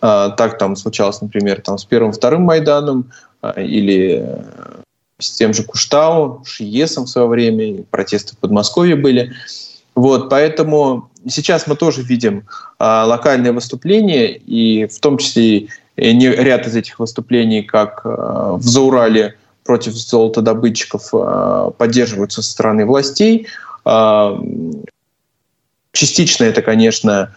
А, так там случалось, например, там, с первым-вторым Майданом а, или с тем же Куштау, Шиесом в свое время, протесты в Подмосковье были. Вот, поэтому сейчас мы тоже видим а, локальные выступления, и в том числе и не, ряд из этих выступлений, как а, в Заурале против золотодобытчиков, а, поддерживаются со стороны властей. А, частично это, конечно,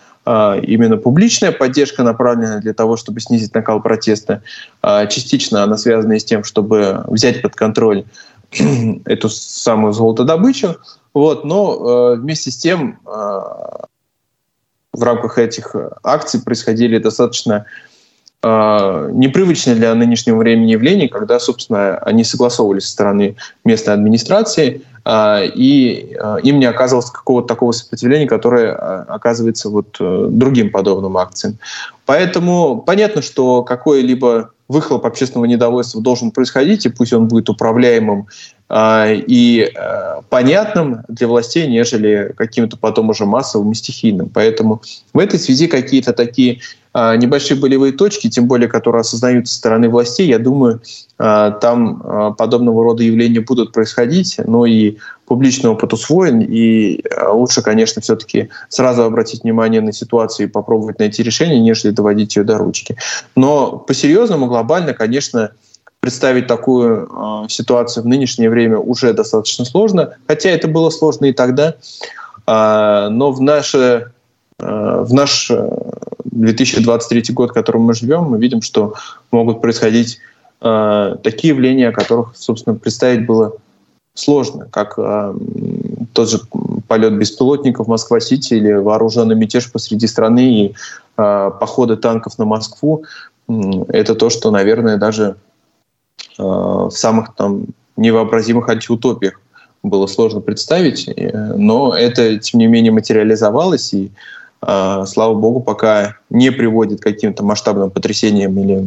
именно публичная поддержка направлена для того, чтобы снизить накал протеста. А, частично она связана с тем, чтобы взять под контроль эту самую золотодобычу. Вот, но э, вместе с тем в рамках этих акций происходили достаточно непривычные для нынешнего времени явления, когда, собственно, они согласовывались со стороны местной администрации, э, и э, им не оказывалось какого-то такого сопротивления, которое оказывается вот э, другим подобным акциям. Поэтому понятно, что какое-либо выхлоп общественного недовольства должен происходить, и пусть он будет управляемым и э, понятным для властей, нежели каким-то потом уже массовым и стихийным. Поэтому в этой связи какие-то такие небольшие болевые точки, тем более, которые осознаются со стороны властей, я думаю, э, там э, подобного рода явления будут происходить, но и публичный опыт усвоен, и лучше, конечно, все-таки сразу обратить внимание на ситуацию и попробовать найти решение, нежели доводить ее до ручки. Но по-серьезному, глобально, конечно, представить такую ситуацию в нынешнее время уже достаточно сложно, хотя это было сложно и тогда, но в, наше, в наш 2023 год, в котором мы живем, мы видим, что могут происходить э, такие явления, о которых, собственно, представить было сложно, как э, тот же полет беспилотников в Москва-Сити или вооруженный мятеж посреди страны и э, походы танков на Москву. Это то, что, наверное, даже Э, в самых там невообразимых антиутопиях было сложно представить, э, но это, тем не менее, материализовалось, и, э, слава богу, пока не приводит к каким-то масштабным потрясениям или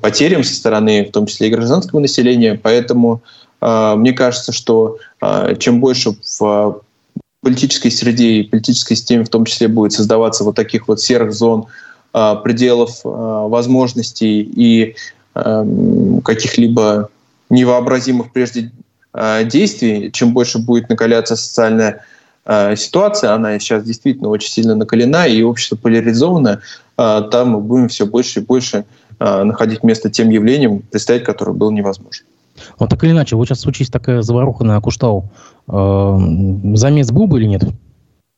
потерям со стороны, в том числе и гражданского населения. Поэтому мне кажется, что чем больше в политической среде и политической системе в том числе будет создаваться вот таких вот серых зон, пределов возможностей и каких-либо невообразимых прежде действий, чем больше будет накаляться социальная ситуация, она сейчас действительно очень сильно накалена, и общество поляризовано, э, там мы будем все больше и больше находить место тем явлениям, представить которые было невозможно. Вот так или иначе, вот сейчас случись такая заваруха на Куштау, замес был бы или нет?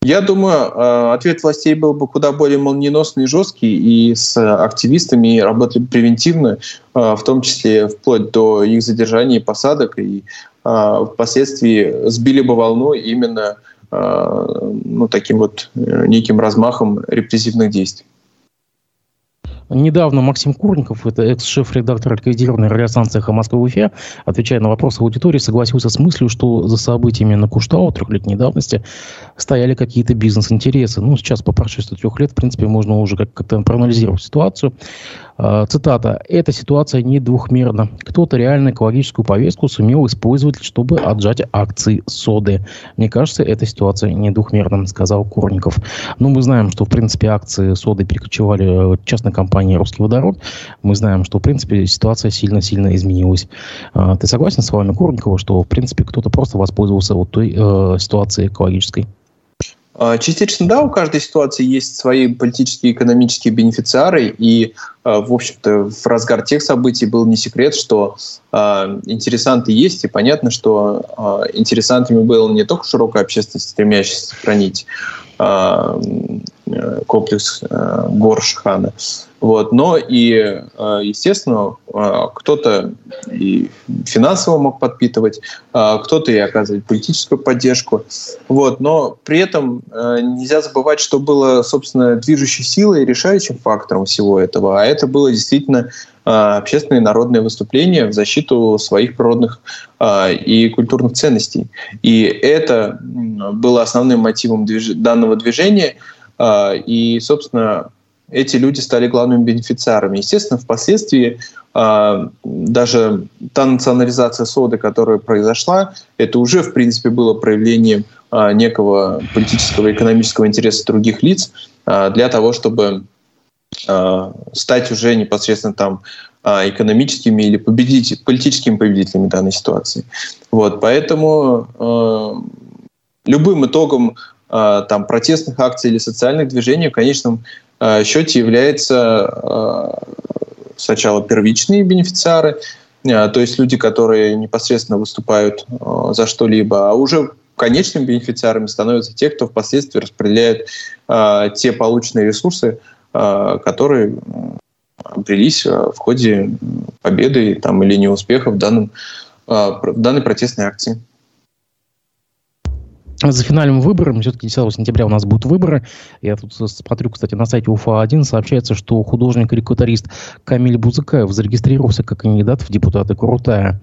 Я думаю, э, ответ властей был бы куда более молниеносный и жесткий, и с активистами работали превентивно, э, в том числе вплоть до их задержания и посадок, и э, впоследствии сбили бы волну именно ну, таким вот неким размахом репрессивных действий. Недавно Максим Курников, это экс-шеф-редактор ликвидированной радиостанции «Эхо Москвы в Уфе», отвечая на вопросы аудитории, согласился с мыслью, что за событиями на Куштау трехлетней давности стояли какие-то бизнес-интересы. Ну, сейчас по прошествии трех лет, в принципе, можно уже как-то проанализировать ситуацию. А, цитата. «Эта ситуация не двухмерна. Кто-то реально экологическую повестку сумел использовать, чтобы отжать акции соды. Мне кажется, эта ситуация не двухмерна», сказал Курников. Ну, мы знаем, что, в принципе, акции соды перекочевали в частной компании «Русский водород». Мы знаем, что, в принципе, ситуация сильно-сильно изменилась. А, ты согласен с вами Курникова, что, в принципе, кто-то просто воспользовался вот той э, ситуацией экологической? А, частично да, у каждой ситуации есть свои политические и экономические бенефициары, и, а, в общем-то, в разгар тех событий был не секрет, что интересанты есть, и понятно, что интересантами было не только широкая общественность, стремящаяся сохранить комплекс э, гор Шихана, вот. Но и, э, естественно, э, кто-то и финансово мог подпитывать, э, кто-то и оказывать политическую поддержку. Вот. Но при этом нельзя забывать, что было, собственно, движущей силой и решающим фактором всего этого. А это было действительно общественные народные выступления в защиту своих природных и культурных ценностей. И это было основным мотивом данного движения. И, собственно, эти люди стали главными бенефициарами. Естественно, впоследствии э, даже та национализация соды, которая произошла, это уже, в принципе, было проявлением э, некого политического и экономического интереса других лиц для того, чтобы стать уже непосредственно там а, экономическими или победитель, политическими победителями данной ситуации. Вот, поэтому э, любым итогом там, протестных акций или социальных движений в конечном э, счете является э, сначала первичные бенефициары, э, то есть люди, которые непосредственно выступают э, за что-либо, а уже конечными бенефициарами становятся те, кто впоследствии распределяет э, те полученные ресурсы, э, которые обрелись в ходе победы там, или неуспеха в, данном, в данной протестной акции. За финальным выбором, все-таки 10 сентября у нас будут выборы. Я тут смотрю, кстати, на сайте УФА-1 сообщается, что художник-карикатурист Камиль Бузыкаев зарегистрировался как кандидат в депутаты Крутая.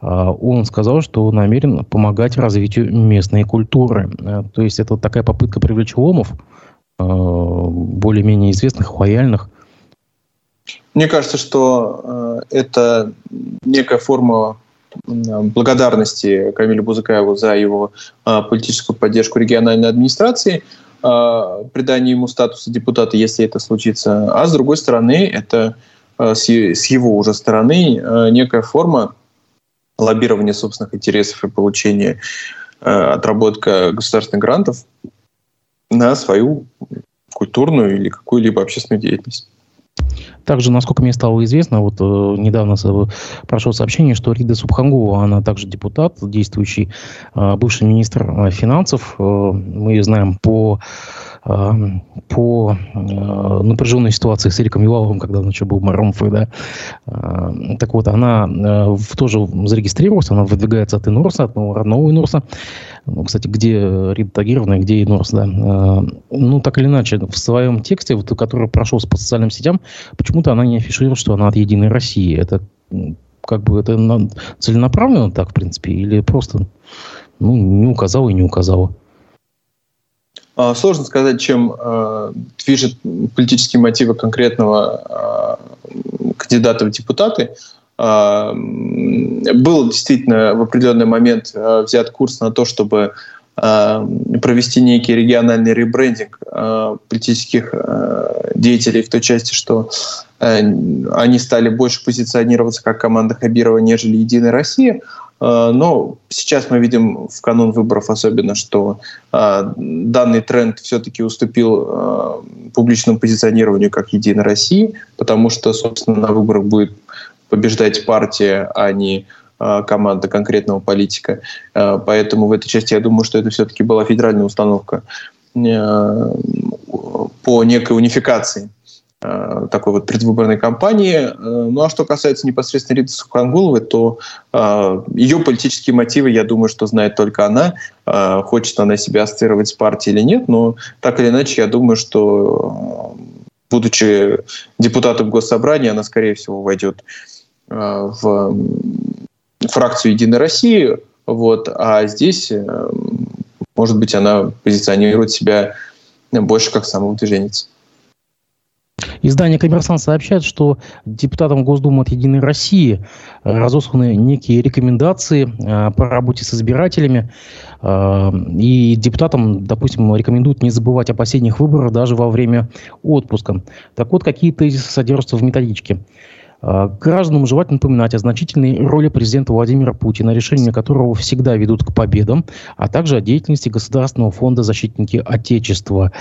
А, он сказал, что намерен помогать развитию местной культуры. А, то есть это такая попытка привлечь ломов, а, более-менее известных, лояльных. Мне кажется, что это некая форма благодарности Камилю Бузыкаеву за его политическую поддержку региональной администрации, придание ему статуса депутата, если это случится. А с другой стороны, это с его уже стороны некая форма лоббирование собственных интересов и получение э, отработка государственных грантов на свою культурную или какую-либо общественную деятельность. Также, насколько мне стало известно, вот э, недавно прошло сообщение, что Рида Субхангова, она также депутат, действующий э, бывший министр э, финансов. Э, мы ее знаем по по э, напряженной ситуации с Эриком Юлавовым, когда он еще был Маромфой, да. Э, так вот, она э, тоже зарегистрировалась, она выдвигается от Инорса, от Инорса. Ну, кстати, где Рида Тагировна, где Инорс, да. Ну, так или иначе, в своем тексте, вот, который прошел по социальным сетям, почему-то она не афиширует, что она от Единой России. Это как бы это целенаправленно так, в принципе, или просто ну, не указала и не указала? А, сложно сказать, чем э, движет политические мотивы конкретного э, кандидата в депутаты. Э, был действительно в определенный момент э, взят курс на то, чтобы э, провести некий региональный ребрендинг э, политических деятелей в той части, что они стали больше позиционироваться как команда Хабирова, нежели Единая Россия. Но сейчас мы видим в канун выборов особенно, что данный тренд все-таки уступил публичному позиционированию как Единой России, потому что, собственно, на выборах будет побеждать партия, а не команда конкретного политика. Поэтому в этой части я думаю, что это все-таки была федеральная установка по некой унификации такой вот предвыборной кампании. Ну а что касается непосредственно Риты Сухангуловой, то ее политические мотивы, я думаю, что знает только она. Хочет она себя ассоциировать с партией или нет, но так или иначе, я думаю, что будучи депутатом Госсобрания, она, скорее всего, войдет э, в фракцию «Единой России», вот, а здесь, э, может быть, она позиционирует себя больше как самовыдвиженец. Издание «Коммерсант» сообщает, что депутатам Госдумы от «Единой России» разосланы некие рекомендации э, по работе с избирателями. Э, и депутатам, допустим, рекомендуют не забывать о последних выборах даже во время отпуска. Так вот, какие тезисы содержатся в методичке. Э, гражданам желательно напоминать о значительной роли президента Владимира Путина, решения которого всегда ведут к победам, а также о деятельности Государственного фонда защитники Отечества.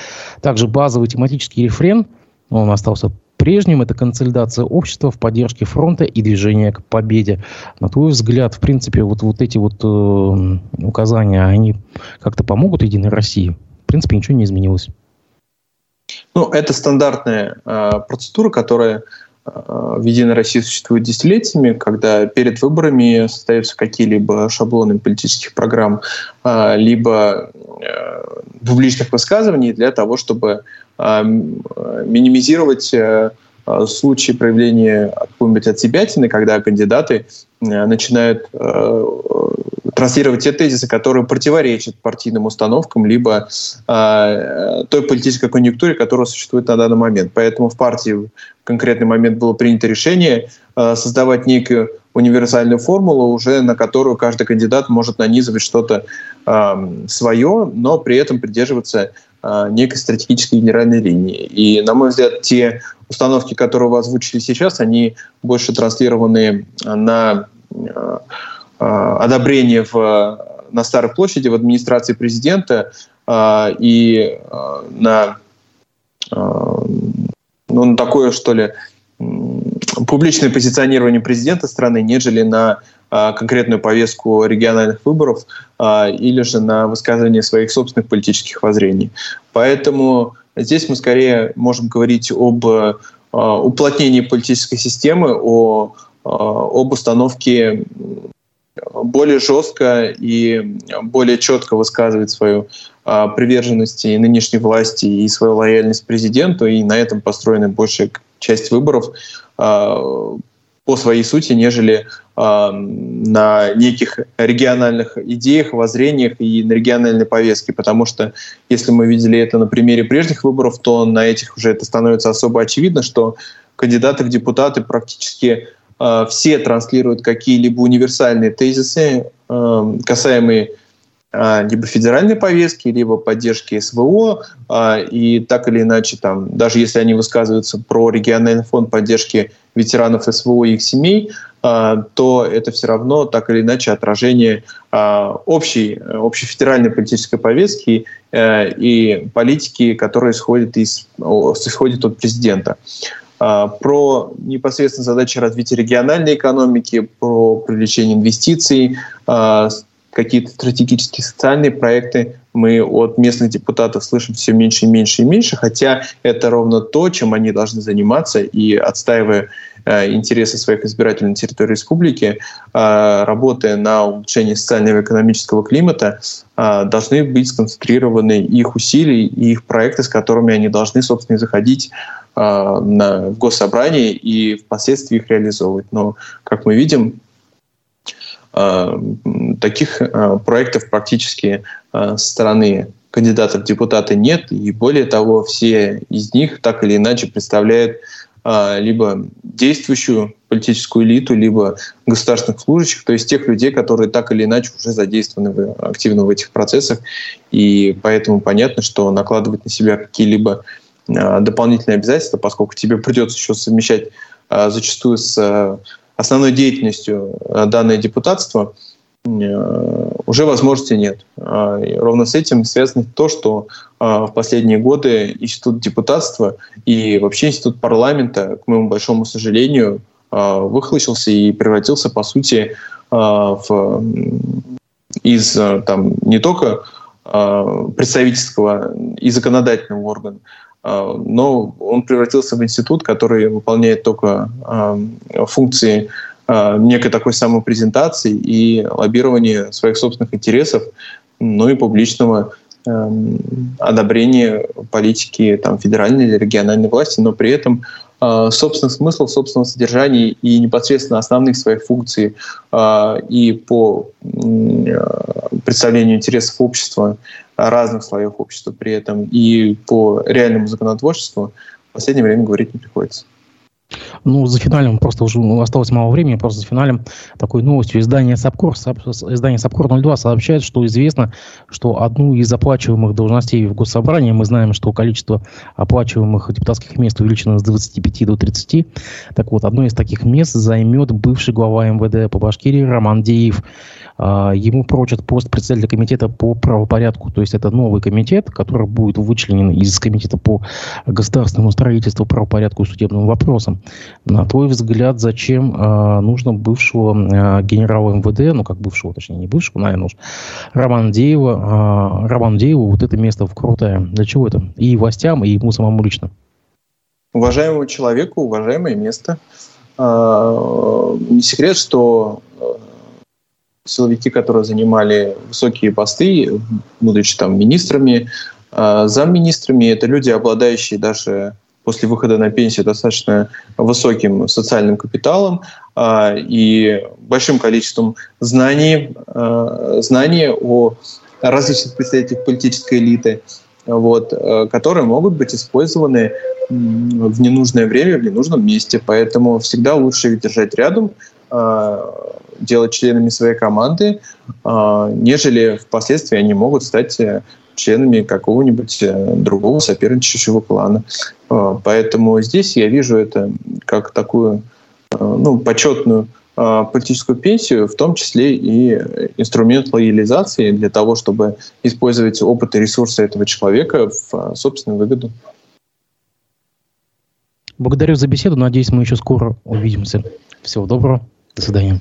Также базовый тематический рефрен – он остался прежним. Это консолидация общества в поддержке фронта и движения к победе. На твой взгляд, в принципе, вот, вот эти вот э, указания, они как-то помогут Единой России? В принципе, ничего не изменилось. Ну, это стандартная э, процедура, которая в Единой России существует десятилетиями, когда перед выборами создаются какие-либо шаблоны политических программ, э, либо э, публичных высказываний для того, чтобы а, минимизировать э, а, случаи проявления какой-нибудь отсебятины, когда кандидаты э, начинают транслировать те тезисы, которые противоречат партийным установкам, либо той политической конъюнктуре, которая существует на данный момент. Поэтому в партии в конкретный момент было принято решение создавать некую универсальную формулу, уже на которую каждый кандидат может нанизывать что-то свое, но при этом придерживаться некой стратегической генеральной линии. И, на мой взгляд, те установки, которые вы озвучили сейчас, они больше транслированы на одобрение в, на Старой площади в администрации президента и на ну, такое, что ли, публичное позиционирование президента страны, нежели на а, конкретную повестку региональных выборов или же на высказывание своих собственных политических воззрений. Поэтому здесь мы скорее можем говорить об уплотнении политической системы, о, об установке более жестко и более четко высказывать свою приверженность и нынешней власти и свою лояльность президенту, и на этом построена большая часть выборов по своей сути, нежели э, на неких региональных идеях, воззрениях и на региональной повестке. Потому что если мы видели это на примере прежних выборов, то на этих уже это становится особо очевидно, что кандидаты в депутаты практически все транслируют какие-либо универсальные тезисы, э, касаемые либо федеральной повестки, либо поддержки СВО, и так или иначе, там, даже если они высказываются про региональный фонд поддержки ветеранов СВО и их семей, то это все равно так или иначе отражение общей, общей федеральной политической повестки и политики, которая исходит, из, исходит от президента про непосредственно задачи развития региональной экономики, про привлечение инвестиций, какие-то стратегические социальные проекты. Мы от местных депутатов слышим все меньше и меньше и меньше, хотя это ровно то, чем они должны заниматься, и отстаивая э, интересы своих избирателей на территории республики, работая на улучшении социального и экономического климата, должны быть сконцентрированы их усилия и их проекты, с которыми они должны, собственно, заходить э, на, в госсобрание и впоследствии их реализовывать. Но, как мы видим, Э, таких э, проектов практически со стороны кандидатов в депутаты нет, и более того, все из них так или иначе представляют либо действующую политическую элиту, либо государственных служащих, то есть тех людей, которые так или иначе уже задействованы в, активно в этих процессах, и поэтому понятно, что накладывать на себя какие-либо дополнительные обязательства, поскольку тебе придется еще совмещать зачастую с основной деятельностью э, данное депутатство, э, уже возможности нет. А, и ровно с этим связано то, что а, в последние годы институт депутатства и вообще институт парламента, к моему большому сожалению, а, выхлощился и превратился, по сути, в, из там, не только представительского и законодательного органа, но он превратился в институт, который выполняет только а, функции а, некой такой самопрезентации и лоббирования своих собственных интересов, ну и публичного одобрения политики там, федеральной или региональной власти, но при этом собственных смыслов, собственного содержания и непосредственно основных своих функций и по представлению интересов общества разных слоев общества при этом и по реальному законотворчеству в последнее время говорить не приходится. Ну, за финалем просто уже осталось мало времени, просто за финалем такой новостью издание Сапкор, издание Сапкор 02 сообщает, что известно, что одну из оплачиваемых должностей в Госсобрании, мы знаем, что количество оплачиваемых депутатских мест увеличено с 25 до 30, так вот, одно из таких мест займет бывший глава МВД по Башкирии Роман Деев. А, ему прочат пост председателя комитета по правопорядку. То есть это новый комитет, который будет вычленен из комитета по государственному строительству, правопорядку и судебным вопросам. На твой взгляд, зачем э, нужно бывшего э, генерала МВД, ну как бывшего, точнее не бывшего, наверное, уж, Роман Деева, Роман Дееву вот это место вкрутое? Для чего это? И властям, и ему самому лично. Уважаемому человеку уважаемое место. Не секрет, что силовики, которые занимали высокие посты, будучи там министрами, а, замминистрами, это люди, обладающие даже после выхода на пенсию достаточно высоким социальным капиталом а, и большим количеством знаний, а, знаний о различных представителях политической элиты, вот, которые могут быть использованы в ненужное время, в ненужном месте. Поэтому всегда лучше их держать рядом, делать членами своей команды, нежели впоследствии они могут стать членами какого-нибудь другого соперничающего клана. Поэтому здесь я вижу это как такую ну, почетную политическую пенсию, в том числе и инструмент лоялизации для того, чтобы использовать опыт и ресурсы этого человека в собственную выгоду. Благодарю за беседу. Надеюсь, мы еще скоро увидимся. Всего доброго. До свидания.